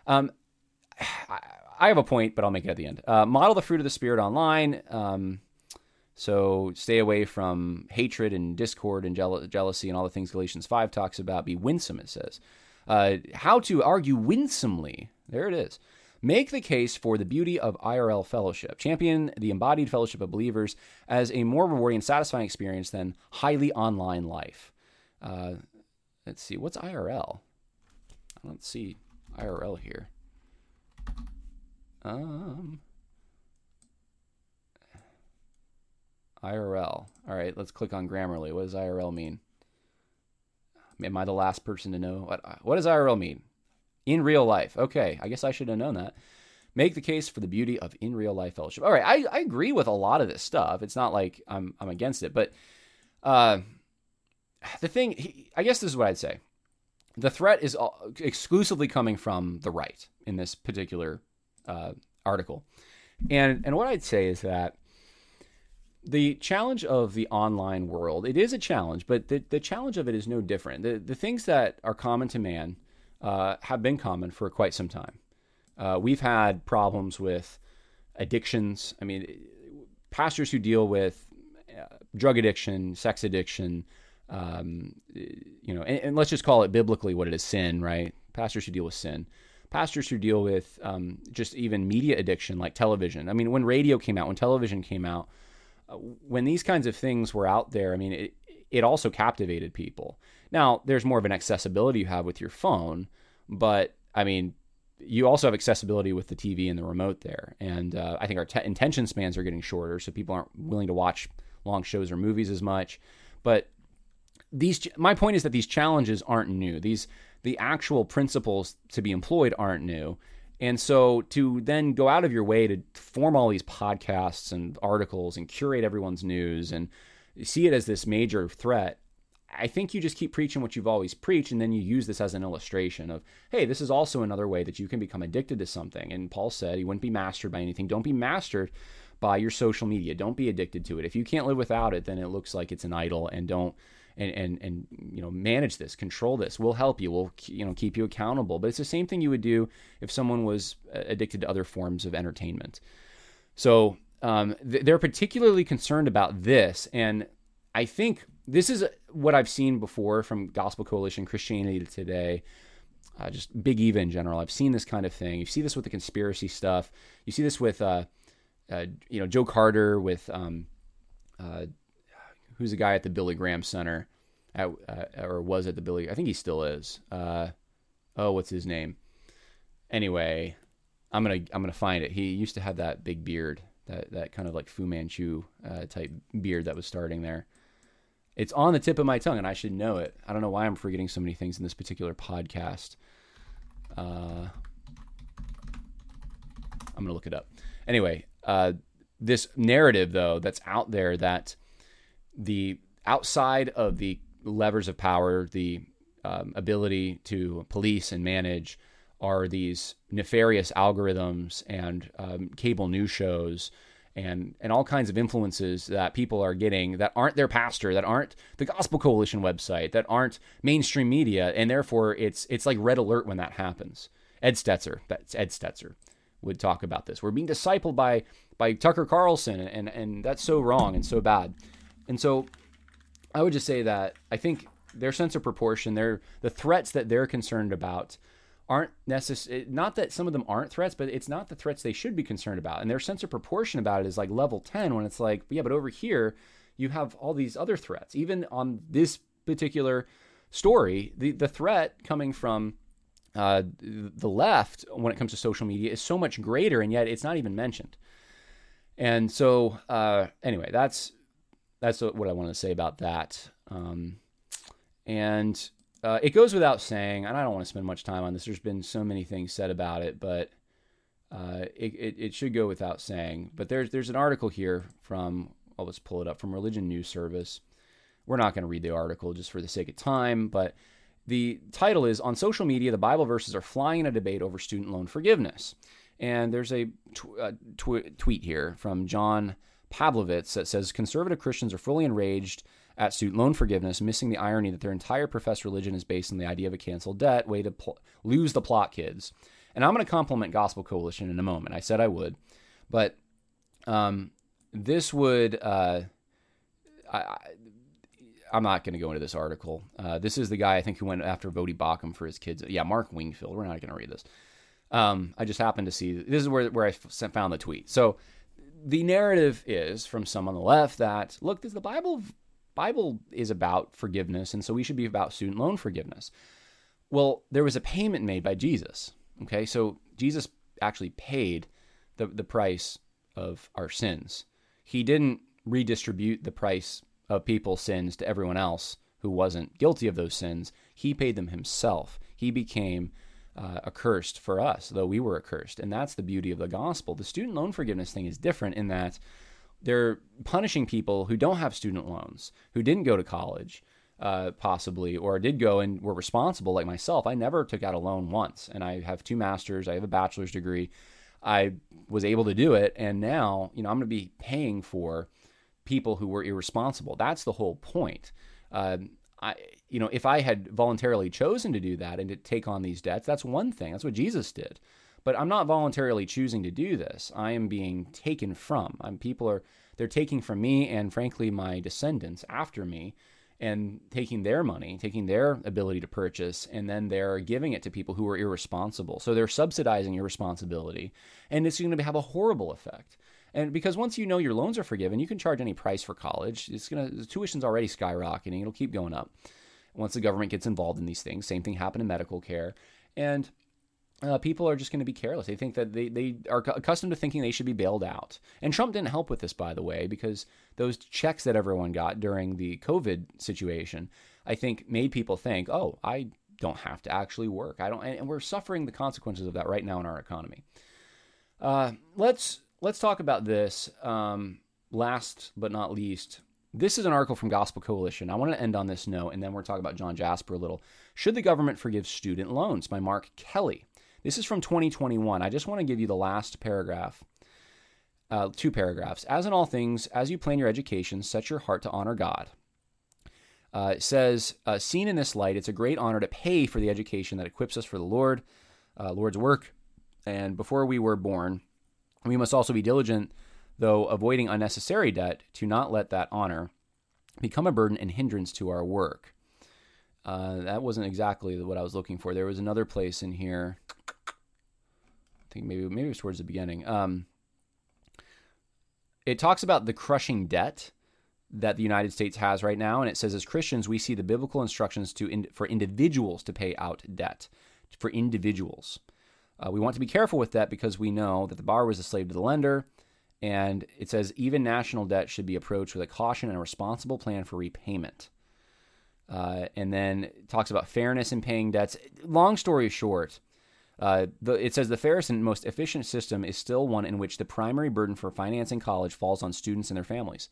Um, I have a point, but I'll make it at the end. Uh, model the fruit of the Spirit online. Um, So stay away from hatred and discord and jeal- jealousy and all the things Galatians 5 talks about. Be winsome, it says. Uh, how to argue winsomely. There it is. Make the case for the beauty of IRL fellowship. Champion the embodied fellowship of believers as a more rewarding and satisfying experience than highly online life. Uh, let's see, what's IRL? I don't see IRL here. Um, IRL. All right, let's click on Grammarly. What does IRL mean? Am I the last person to know? What, what does IRL mean? In real life. Okay, I guess I should have known that. Make the case for the beauty of in real life fellowship. All right, I, I agree with a lot of this stuff. It's not like I'm, I'm against it, but uh, the thing, I guess this is what I'd say. The threat is exclusively coming from the right in this particular uh, article. And, and what I'd say is that the challenge of the online world, it is a challenge, but the, the challenge of it is no different. The, the things that are common to man uh, have been common for quite some time. Uh, we've had problems with addictions. I mean, pastors who deal with uh, drug addiction, sex addiction, um, you know, and, and, let's just call it biblically what it is sin, right? Pastors who deal with sin. Pastors who deal with um, just even media addiction like television. I mean, when radio came out, when television came out, when these kinds of things were out there, I mean, it, it also captivated people. Now, there's more of an accessibility you have with your phone, but I mean, you also have accessibility with the TV and the remote there. And uh, I think our te- intention spans are getting shorter, so people aren't willing to watch long shows or movies as much. But these, my point is that these challenges aren't new. These, the actual principles to be employed aren't new. And so to then go out of your way to form all these podcasts and articles and curate everyone's news and see it as this major threat, I think you just keep preaching what you've always preached and then you use this as an illustration of, hey, this is also another way that you can become addicted to something. And Paul said he wouldn't be mastered by anything. Don't be mastered by your social media. Don't be addicted to it. If you can't live without it, then it looks like it's an idol and don't and and and you know manage this control this we'll help you we'll you know keep you accountable. But it's the same thing you would do if someone was uh, addicted to other forms of entertainment. So um, th- they're particularly concerned about this and i think this is what i've seen before from gospel coalition christianity today uh, just big eva in general. I've seen this kind of thing. You see this with the conspiracy stuff. You see this with uh, uh you know joe carter with um, uh, who's a guy at the Billy Graham Center, at, uh, or was at the Billy. I think he still is. Uh, oh, what's his name? Anyway, I'm gonna I'm gonna find it. He used to have that big beard, that that kind of like Fu Manchu uh, type beard that was starting there. It's on the tip of my tongue, and I should know it. I don't know why I'm forgetting so many things in this particular podcast. Uh, I'm gonna look it up. Anyway, uh, this narrative though that's out there that the outside of the levers of power, the um, ability to police and manage are these nefarious algorithms and um, cable news shows and and all kinds of influences that people are getting that aren't their pastor, that aren't the Gospel Coalition website, that aren't mainstream media, and therefore it's it's like red alert when that happens. Ed Stetzer, that's Ed Stetzer, would talk about this. We're being discipled by by Tucker Carlson, and and that's so wrong and so bad. And so I would just say that I think their sense of proportion, their the threats that they're concerned about aren't necessary not that some of them aren't threats but it's not the threats they should be concerned about. And their sense of proportion about it is like level 10 when it's like yeah but over here you have all these other threats. Even on this particular story the the threat coming from uh, the left when it comes to social media is so much greater and yet it's not even mentioned. And so uh, anyway that's that's what I want to say about that. Um, and uh, it goes without saying, and I don't want to spend much time on this. There's been so many things said about it, but uh, it, it, it, should go without saying. But there's there's an article here from I'll just pull it up from Religion News Service. We're not going to read the article just for the sake of time, but the title is on social media: the Bible verses are flying in a debate over student loan forgiveness. And there's a tw- uh, tw- tweet here from John Pavlovitz that says conservative Christians are fully enraged at student loan forgiveness, missing the irony that their entire professed religion is based on the idea of a canceled debt, way to pl- lose the plot, kids. And I'm going to compliment Gospel Coalition in a moment. I said I would, but um, this would. Uh, I, I'm not going to go into this article. Uh, this is the guy I think who went after Voddie Baucham for his kids. Yeah, Mark Wingfield. We're not going to read this. Um, I just happened to see this is where where I found the tweet. So the narrative is from some on the left that look, this, the Bible Bible is about forgiveness, and so we should be about student loan forgiveness. Well, there was a payment made by Jesus. Okay, so Jesus actually paid the the price of our sins. He didn't redistribute the price of people's sins to everyone else who wasn't guilty of those sins. He paid them himself. He became uh, accursed for us, though we were accursed. And that's the beauty of the gospel. The student loan forgiveness thing is different in that they're punishing people who don't have student loans, who didn't go to college, uh, possibly, or did go and were responsible, like myself. I never took out a loan once, and I have two masters, I have a bachelor's degree. I was able to do it, and now, you know, I'm going to be paying for people who were irresponsible. That's the whole point. Uh, I, you know, if I had voluntarily chosen to do that and to take on these debts, that's one thing. That's what Jesus did. But I'm not voluntarily choosing to do this. I am being taken from. I'm, people are they're taking from me and frankly my descendants after me and taking their money, taking their ability to purchase, and then they're giving it to people who are irresponsible. So they're subsidizing irresponsibility, and it's going to have a horrible effect. And because once you know your loans are forgiven, you can charge any price for college. It's gonna the tuition's already skyrocketing. It'll keep going up. Once the government gets involved in these things, same thing happened in medical care, and uh, people are just going to be careless. They think that they, they are accustomed to thinking they should be bailed out. And Trump didn't help with this, by the way, because those checks that everyone got during the COVID situation, I think made people think, oh, I don't have to actually work. I don't, and we're suffering the consequences of that right now in our economy. Uh, let's let's talk about this. Um, last but not least, this is an article from Gospel Coalition. I want to end on this note, and then we're talking about John Jasper a little. Should the government forgive student loans? By Mark Kelly. This is from 2021. I just want to give you the last paragraph. Uh, two paragraphs. As in all things, as you plan your education, set your heart to honor God. Uh, it says, uh, seen in this light, it's a great honor to pay for the education that equips us for the Lord, uh, Lord's work. And before we were born, we must also be diligent, though avoiding unnecessary debt, to not let that honor become a burden and hindrance to our work. Uh, that wasn't exactly what I was looking for. There was another place in here. I think maybe maybe it was towards the beginning. Um, it talks about the crushing debt that the United States has right now, and it says as Christians we see the biblical instructions to in, for individuals to pay out debt for individuals. Uh, we want to be careful with that because we know that the borrower is a slave to the lender, and it says even national debt should be approached with a caution and a responsible plan for repayment. Uh, and then talks about fairness in paying debts. Long story short, uh, the, it says the fairest and most efficient system is still one in which the primary burden for financing college falls on students and their families.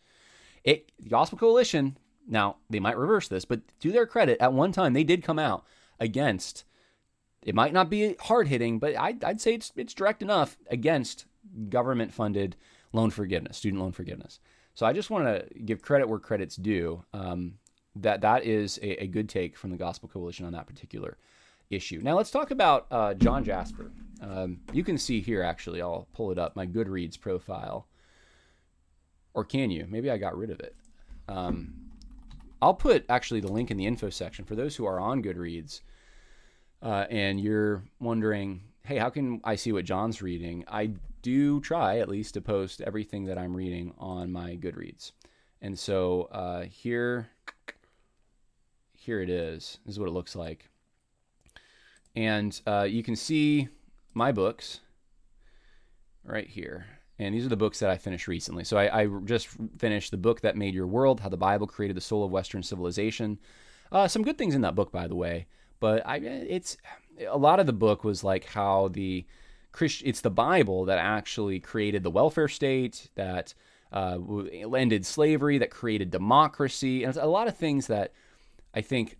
It the Gospel Coalition now they might reverse this, but to their credit, at one time they did come out against. It might not be hard hitting, but I'd, I'd say it's it's direct enough against government funded loan forgiveness, student loan forgiveness. So I just want to give credit where credit's due. Um, that that is a, a, good take from the Gospel Coalition on that particular issue. Now let's talk about uh, John Jasper. Um, you can see here actually, I'll pull it up my Goodreads profile, or can you? Maybe I got rid of it. Um, I'll put actually the link in the info section for those who are on Goodreads, uh, and you're wondering, hey, how can I see what John's reading? I do try at least to post everything that I'm reading on my Goodreads. And so uh, here here it is. This is what it looks like. And uh, you can see my books right here. And these are the books that I finished recently. So I, I just finished the book that made your world, how the Bible created the soul of Western civilization. Uh, some good things in that book, by the way. But I, it's a lot of the book was like how the Christ, it's the Bible that actually created the welfare state, that uh, ended slavery, that created democracy, and a lot of things that I think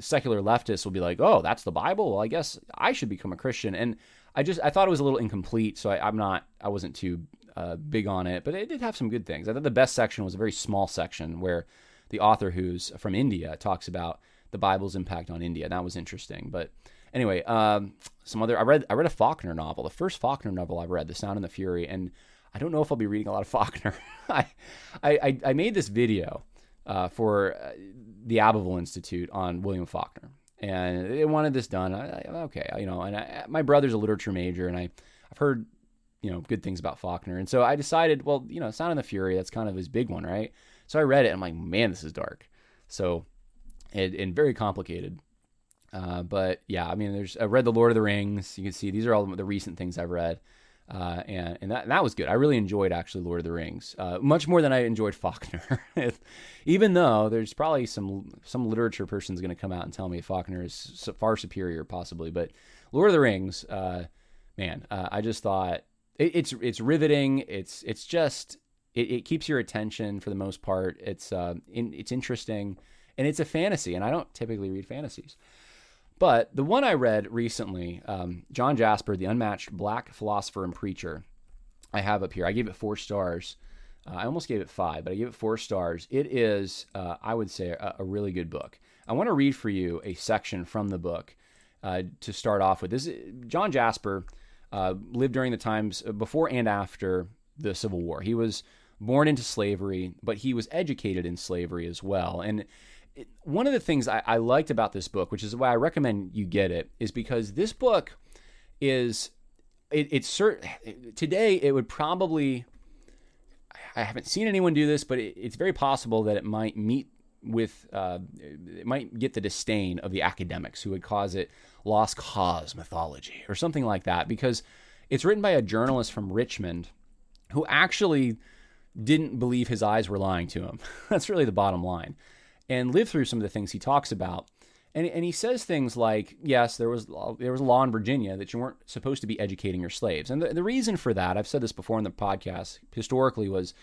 secular leftists will be like, "Oh, that's the Bible. Well, I guess I should become a Christian." And I just I thought it was a little incomplete, so I, am not I wasn't too uh, big on it, but it did have some good things. I thought the best section was a very small section where the author, who's from India, talks about the Bible's impact on India. That was interesting. But anyway, um, some other I read I read a Faulkner novel, the first Faulkner novel I've read, The Sound and the Fury, and I don't know if I'll be reading a lot of Faulkner. I, I, I made this video uh, for uh, the Abbeville Institute on William Faulkner, and they wanted this done. I, I, okay, you know, and I, my brother's a literature major, and I, I've heard, you know, good things about Faulkner, and so I decided, well, you know, Sound and the Fury, that's kind of his big one, right? So I read it, and I'm like, man, this is dark. So, and, and very complicated. Uh, but yeah, I mean, there's I read the Lord of the Rings. You can see these are all the recent things I've read, uh, and and that that was good. I really enjoyed actually Lord of the Rings uh, much more than I enjoyed Faulkner. Even though there's probably some some literature person's going to come out and tell me Faulkner is far superior, possibly. But Lord of the Rings, uh, man, uh, I just thought it, it's it's riveting. It's it's just it, it, keeps your attention for the most part. It's uh, in, it's interesting, and it's a fantasy. And I don't typically read fantasies. But the one I read recently, um, John Jasper, the unmatched black philosopher and preacher, I have up here. I gave it four stars. Uh, I almost gave it five, but I gave it four stars. It is, uh, I would say, a, a, really good book. I want to read for you a section from the book uh, to start off with. This is, John Jasper uh, lived during the times before and after the Civil War. He was born into slavery, but he was educated in slavery as well. And one of the things I, I, liked about this book, which is why I recommend you get it, is because this book is it, it's today it would probably I haven't seen anyone do this, but it, it's very possible that it might meet with uh, it might get the disdain of the academics who would cause it lost cause mythology or something like that because it's written by a journalist from Richmond who actually didn't believe his eyes were lying to him. That's really the bottom line and live through some of the things he talks about. And, and he says things like, yes, there was there was a law in Virginia that you weren't supposed to be educating your slaves. And the, the reason for that, I've said this before in the podcast, historically was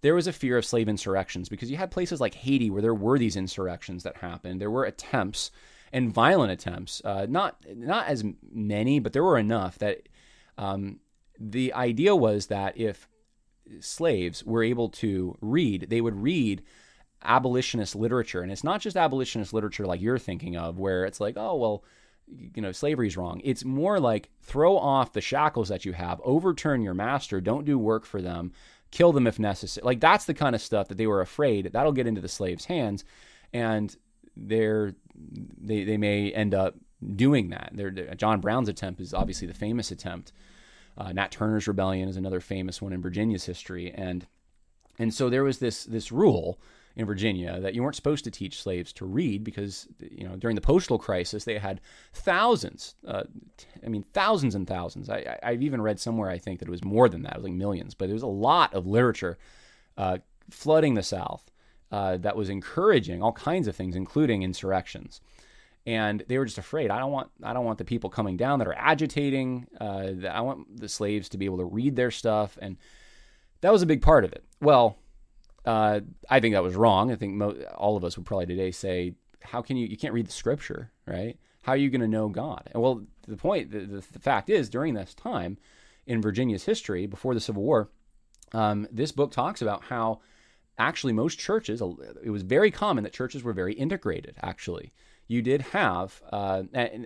there was a fear of slave insurrections because you had places like Haiti where there were these insurrections that happened. There were attempts and violent attempts, uh, not not as many, but there were enough that um, the idea was that if slaves were able to read, they would read abolitionist literature. And it's not just abolitionist literature like you're thinking of, where it's like, oh, well, you know, slavery's wrong. It's more like throw off the shackles that you have, overturn your master, don't do work for them, kill them if necessary. Like that's the kind of stuff that they were afraid that'll get into the slaves' hands. And they're, they, they may end up doing that. They're, John Brown's attempt is obviously the famous attempt. Uh, Nat Turner's rebellion is another famous one in Virginia's history, and and so there was this this rule in Virginia that you weren't supposed to teach slaves to read because you know during the postal crisis they had thousands, uh, I mean thousands and thousands. I, have even read somewhere I think that it was more than that, it was like millions. But there was a lot of literature uh, flooding the South uh, that was encouraging all kinds of things, including insurrections. And they were just afraid. I don't want. I don't want the people coming down that are agitating. Uh, I want the slaves to be able to read their stuff, and that was a big part of it. Well, uh, I think that was wrong. I think mo- all of us would probably today say, "How can you? You can't read the scripture, right? How are you going to know God?" And well, the point, the, the, the, fact is, during this time in Virginia's history before the Civil War, um, this book talks about how actually most churches, it was very common that churches were very integrated. Actually, you did have uh,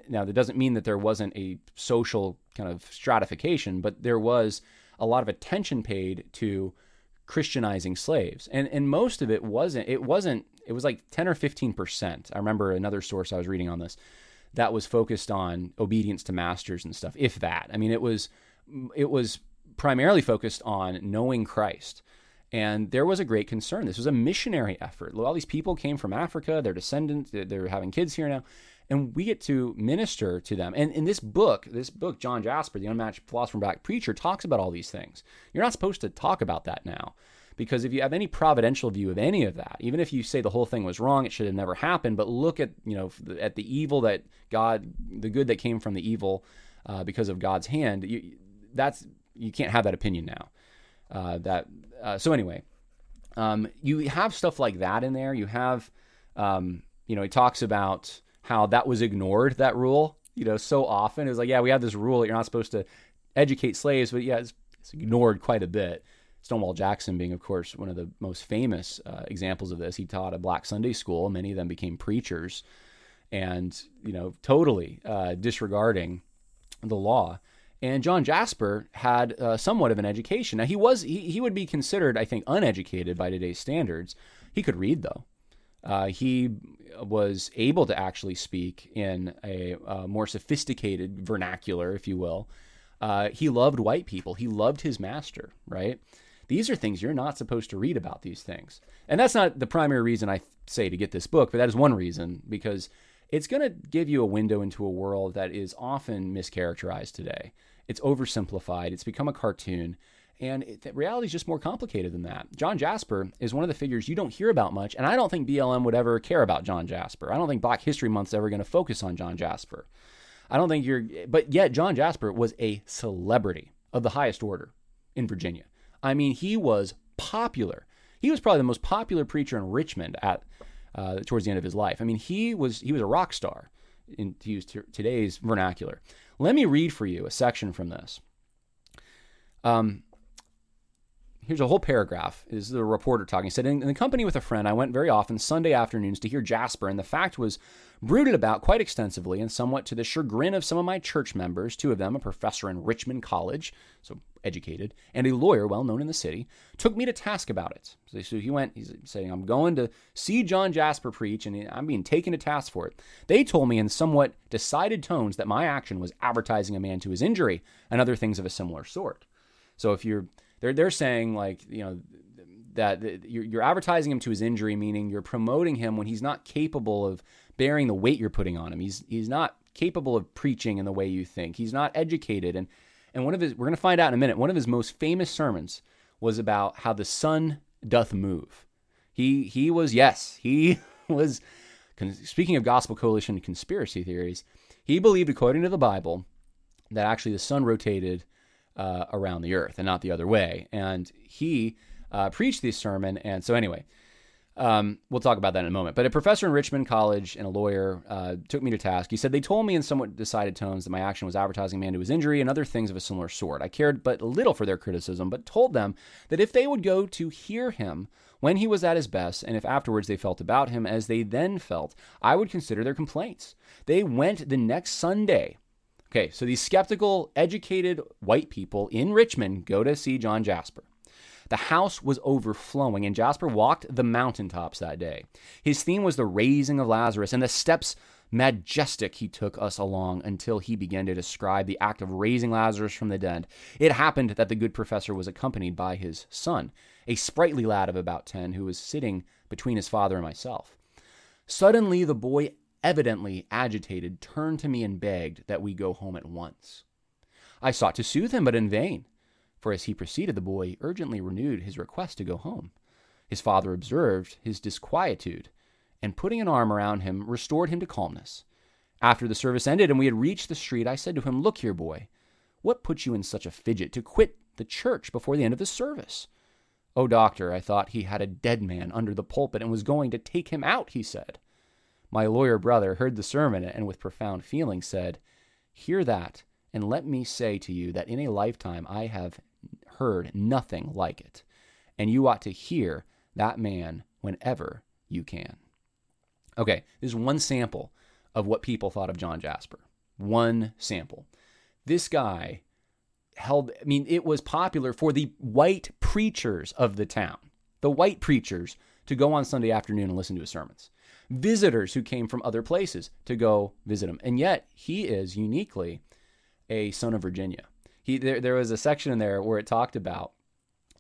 now that doesn't mean that there wasn't a social kind of stratification, but there was a lot of attention paid to Christianizing slaves. And and most of it wasn't it wasn't it was like 10 or 15%. I remember another source I was reading on this that was focused on obedience to masters and stuff, if that. I mean it was it was primarily focused on knowing Christ. And there was a great concern. This was a missionary effort. All these people came from Africa, they're descendants, they're having kids here now and we get to minister to them. And in this book, this book, John Jasper, the unmatched philosopher and black preacher, talks about all these things. You're not supposed to talk about that now. Because if you have any providential view of any of that, even if you say the whole thing was wrong, it should have never happened, but look at you know at the evil that God, the good that came from the evil uh, because of God's hand, you, that's you can't have that opinion now. Uh, that uh, so anyway, um, you have stuff like that in there. You have um, you know he talks about how that was ignored, that rule, you know, so often. It was like, yeah, we have this rule that you're not supposed to educate slaves, but yeah, it's, it's ignored quite a bit. Stonewall Jackson being, of course, one of the most famous uh, examples of this. He taught a black Sunday school. Many of them became preachers, and you know, totally uh, disregarding the law. And John Jasper had uh, somewhat of an education. Now he was he, he would be considered, I think, uneducated by today's standards. He could read though. Uh, he was able to actually speak in a, a more sophisticated vernacular, if you will. Uh, he loved white people. He loved his master, right? These are things you're not supposed to read about these things. And that's not the primary reason I say to get this book, but that is one reason because it's going to give you a window into a world that is often mischaracterized today. It's oversimplified, it's become a cartoon. And it, reality is just more complicated than that. John Jasper is one of the figures you don't hear about much, and I don't think BLM would ever care about John Jasper. I don't think Black History Month's ever going to focus on John Jasper. I don't think you're, but yet John Jasper was a celebrity of the highest order in Virginia. I mean, he was popular. He was probably the most popular preacher in Richmond at uh, towards the end of his life. I mean, he was he was a rock star, in, to use t- today's vernacular. Let me read for you a section from this. Um, here's a whole paragraph. Is the reporter talking. He said, in, in the company with a friend, I went very often Sunday afternoons to hear Jasper, and the fact was brooded about quite extensively and somewhat to the chagrin of some of my church members, two of them a professor in Richmond College, so educated, and a lawyer well known in the city, took me to task about it. So he went, he's saying, I'm going to see John Jasper preach, and I'm being taken to task for it. They told me in somewhat decided tones that my action was advertising a man to his injury and other things of a similar sort. So if you're they're they're saying like you know that you're, you're advertising him to his injury, meaning you're promoting him when he's not capable of bearing the weight you're putting on him. He's he's not capable of preaching in the way you think. He's not educated, and and one of his we're going to find out in a minute. One of his most famous sermons was about how the sun doth move. He he was yes he was speaking of Gospel Coalition conspiracy theories. He believed, according to the Bible, that actually the sun rotated uh, around the earth and not the other way. And he uh, preached this sermon. And so, anyway, um, we'll talk about that in a moment. But a professor in Richmond College and a lawyer uh, took me to task. He said, They told me in somewhat decided tones that my action was advertising man to his injury and other things of a similar sort. I cared but little for their criticism, but told them that if they would go to hear him when he was at his best, and if afterwards they felt about him as they then felt, I would consider their complaints. They went the next Sunday Okay, so these skeptical, educated white people in Richmond go to see John Jasper. The house was overflowing, and Jasper walked the mountaintops that day. His theme was the raising of Lazarus, and the steps majestic he took us along until he began to describe the act of raising Lazarus from the dead. It happened that the good professor was accompanied by his son, a sprightly lad of about ten, who was sitting between his father and myself. Suddenly the boy evidently agitated, turned to me and begged that we go home at once. I sought to soothe him, but in vain, for as he proceeded, the boy urgently renewed his request to go home. His father observed his disquietude, and putting an arm around him, restored him to calmness. After the service ended and we had reached the street, I said to him, Look here, boy, what put you in such a fidget to quit the church before the end of the service? Oh, doctor, I thought he had a dead man under the pulpit and was going to take him out, he said. My lawyer brother heard the sermon and with profound feeling said, Hear that, and let me say to you that in a lifetime I have heard nothing like it, and you ought to hear that man whenever you can. Okay, this is one sample of what people thought of John Jasper. One sample. This guy held, I mean, it was popular for the white preachers of the town, the white preachers, to go on Sunday afternoon and listen to his sermons visitors who came from other places to go visit him. And yet, he is uniquely a son of Virginia. He there, there was a section in there where it talked about.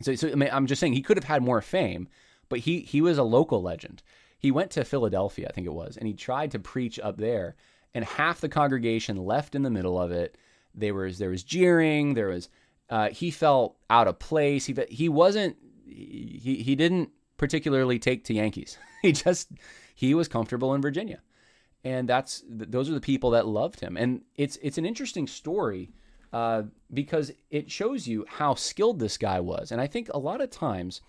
So, so I mean, I'm just saying he could have had more fame, but he he was a local legend. He went to Philadelphia, I think it was, and he tried to preach up there, and half the congregation left in the middle of it. There was there was jeering. There was uh, he felt out of place. He he wasn't he he didn't particularly take to Yankees. he just he was comfortable in Virginia. And that's those are the people that loved him. And it's it's an interesting story uh, because it shows you how skilled this guy was. And I think a lot of times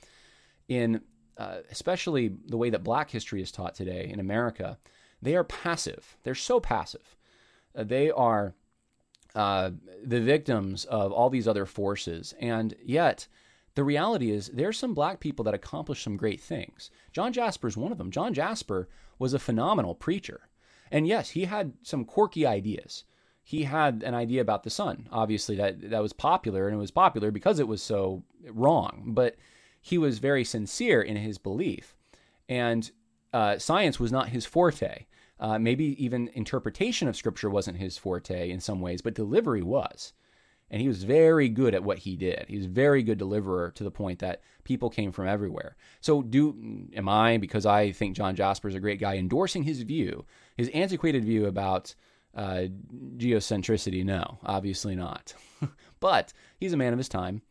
in uh, especially the way that black history is taught today in America, they are passive. They're so passive. Uh, they are uh, the victims of all these other forces. And yet, the reality is there's some black people that accomplish some great things. John Jasper is one of them. John Jasper was a phenomenal preacher. And yes, he had some quirky ideas. he had an idea about the sun. Obviously, that that was popular, and it was popular because it was so wrong. But he was very sincere in his belief, and uh, science was not his forte. Uh, maybe even interpretation of scripture wasn't his forte in some ways, but delivery was. And he was very good at what he did. He was very good deliverer to the point that people came from everywhere. So, do am I because I think John Jasper is a great guy endorsing his view, his antiquated view about uh, geocentricity? No, obviously not. but he's a man of his time,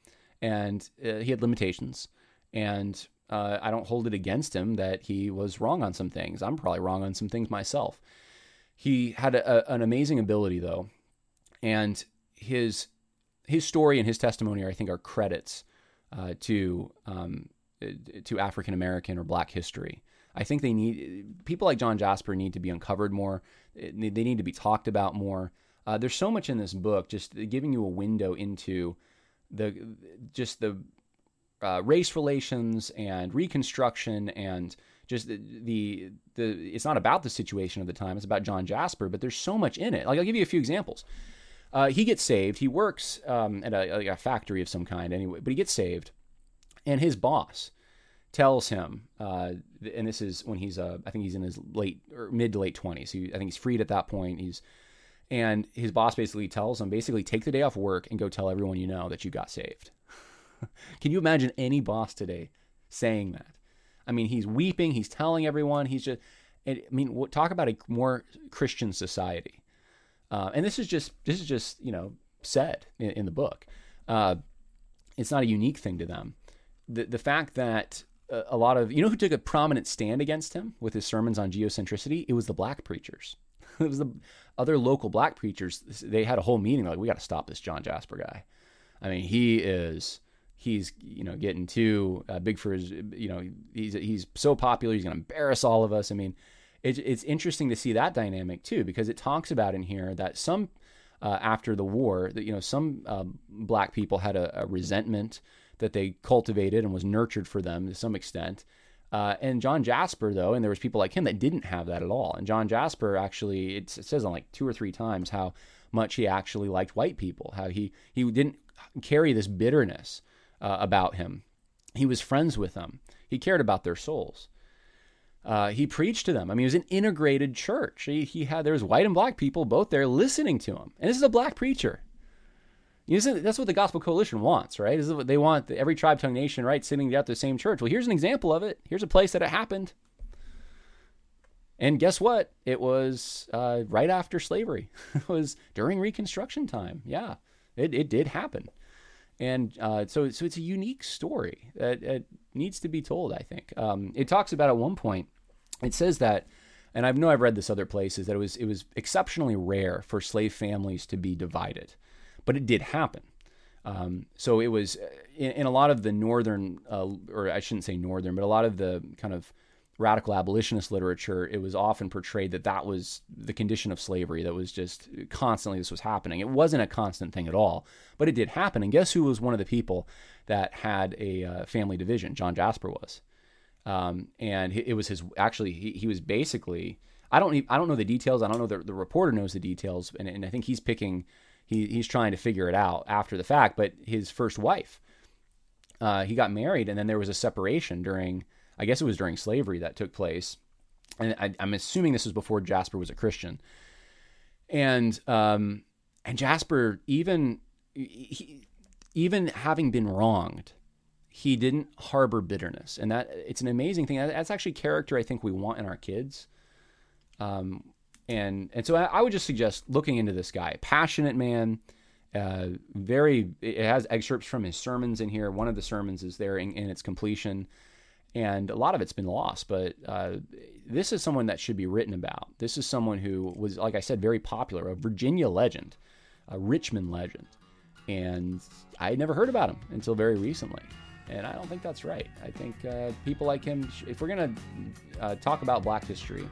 and uh, he had limitations. And uh, I don't hold it against him that he was wrong on some things. I'm probably wrong on some things myself. He had a, a, an amazing ability, though, and his his story and his testimony, are, I think, are credits uh, to um, to African American or Black history. I think they need people like John Jasper need to be uncovered more. They need to be talked about more. Uh, there's so much in this book, just giving you a window into the just the uh, race relations and Reconstruction and just the, the, the it's not about the situation of the time. It's about John Jasper, but there's so much in it. Like I'll give you a few examples. Uh, he gets saved. He works um, at a, a, factory of some kind anyway, but he gets saved, and his boss tells him, uh, and this is when he's uh, I think he's in his late or mid to late twenties. I think he's freed at that point. He's and his boss basically tells him basically take the day off work and go tell everyone you know that you got saved. Can you imagine any boss today saying that? I mean, he's weeping. He's telling everyone. He's just. I mean, talk about a more Christian society. Uh, and this is just this is just you know said in, in the book. Uh, it's not a unique thing to them. The the fact that a, a lot of you know who took a prominent stand against him with his sermons on geocentricity, it was the black preachers. it was the other local black preachers. They had a whole meeting like we got to stop this John Jasper guy. I mean, he is he's you know getting too uh, big for his you know he's he's so popular he's going to embarrass all of us. I mean, it, it's interesting to see that dynamic too because it talks about in here that some uh, after the war that you know some uh, black people had a, a, resentment that they cultivated and was nurtured for them to some extent. Uh, and John Jasper though and there was people like him that didn't have that at all. And John Jasper actually it says on like two or three times how much he actually liked white people how he he didn't carry this bitterness uh, about him. He was friends with them. He cared about their souls uh, he preached to them. I mean, it was an integrated church. He, he had there was white and black people both there listening to him, and this is a black preacher. You know, that's what the Gospel Coalition wants, right? This is what they want every tribe, tongue, nation, right, sitting at the same church. Well, here's an example of it. Here's a place that it happened. And guess what? It was uh, right after slavery. it was during Reconstruction time. Yeah, it, it did happen. And uh, so, so it's a unique story that, that needs to be told. I think um, it talks about at one point. It says that, and I know I've read this other places that it was it was exceptionally rare for slave families to be divided, but it did happen. Um, so it was in, in, a lot of the northern, uh, or I shouldn't say northern, but a lot of the kind of radical abolitionist literature, it was often portrayed that that was the condition of slavery, that was just constantly this was happening. It wasn't a constant thing at all, but it did happen. And guess who was one of the people that had a uh, family division? John Jasper was. Um, and it was his, actually, he, he was basically, I don't, I don't know the details. I don't know the, the reporter knows the details. And, and I think he's picking, he, he's trying to figure it out after the fact. But his first wife, uh, he got married and then there was a separation during I guess it was during slavery that took place. And I, am assuming this was before Jasper was a Christian. And um, and Jasper, even he, even having been wronged, he didn't harbor bitterness, and that it's an amazing thing. That's actually character I think we want in our kids. Um, and and so I, I would just suggest looking into this guy, passionate man. Uh, very, it has excerpts from his sermons in here. One of the sermons is there in, in its completion and a lot of it's been lost. But uh, this is someone that should be written about. This is someone who was, like I said, very popular, a Virginia legend, a Richmond legend, and I had never heard about him until very recently. And I don't think that's right. I think uh, people like him, if we're going to uh, talk about black history,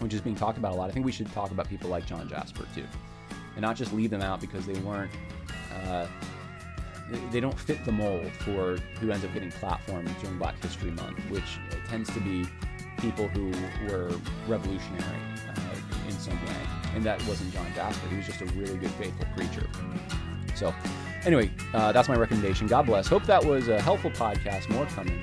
which is being talked about a lot, I think we should talk about people like John Jasper too. And not just leave them out because they weren't uh, they don't fit the mold for who ends up getting platformed during Black History Month, which tends to be people who were revolutionary uh, in some way. and that wasn't John Jasper. He was just a really good, faithful preacher. So, anyway, uh, that's my recommendation. God bless. Hope that was a helpful podcast. More coming.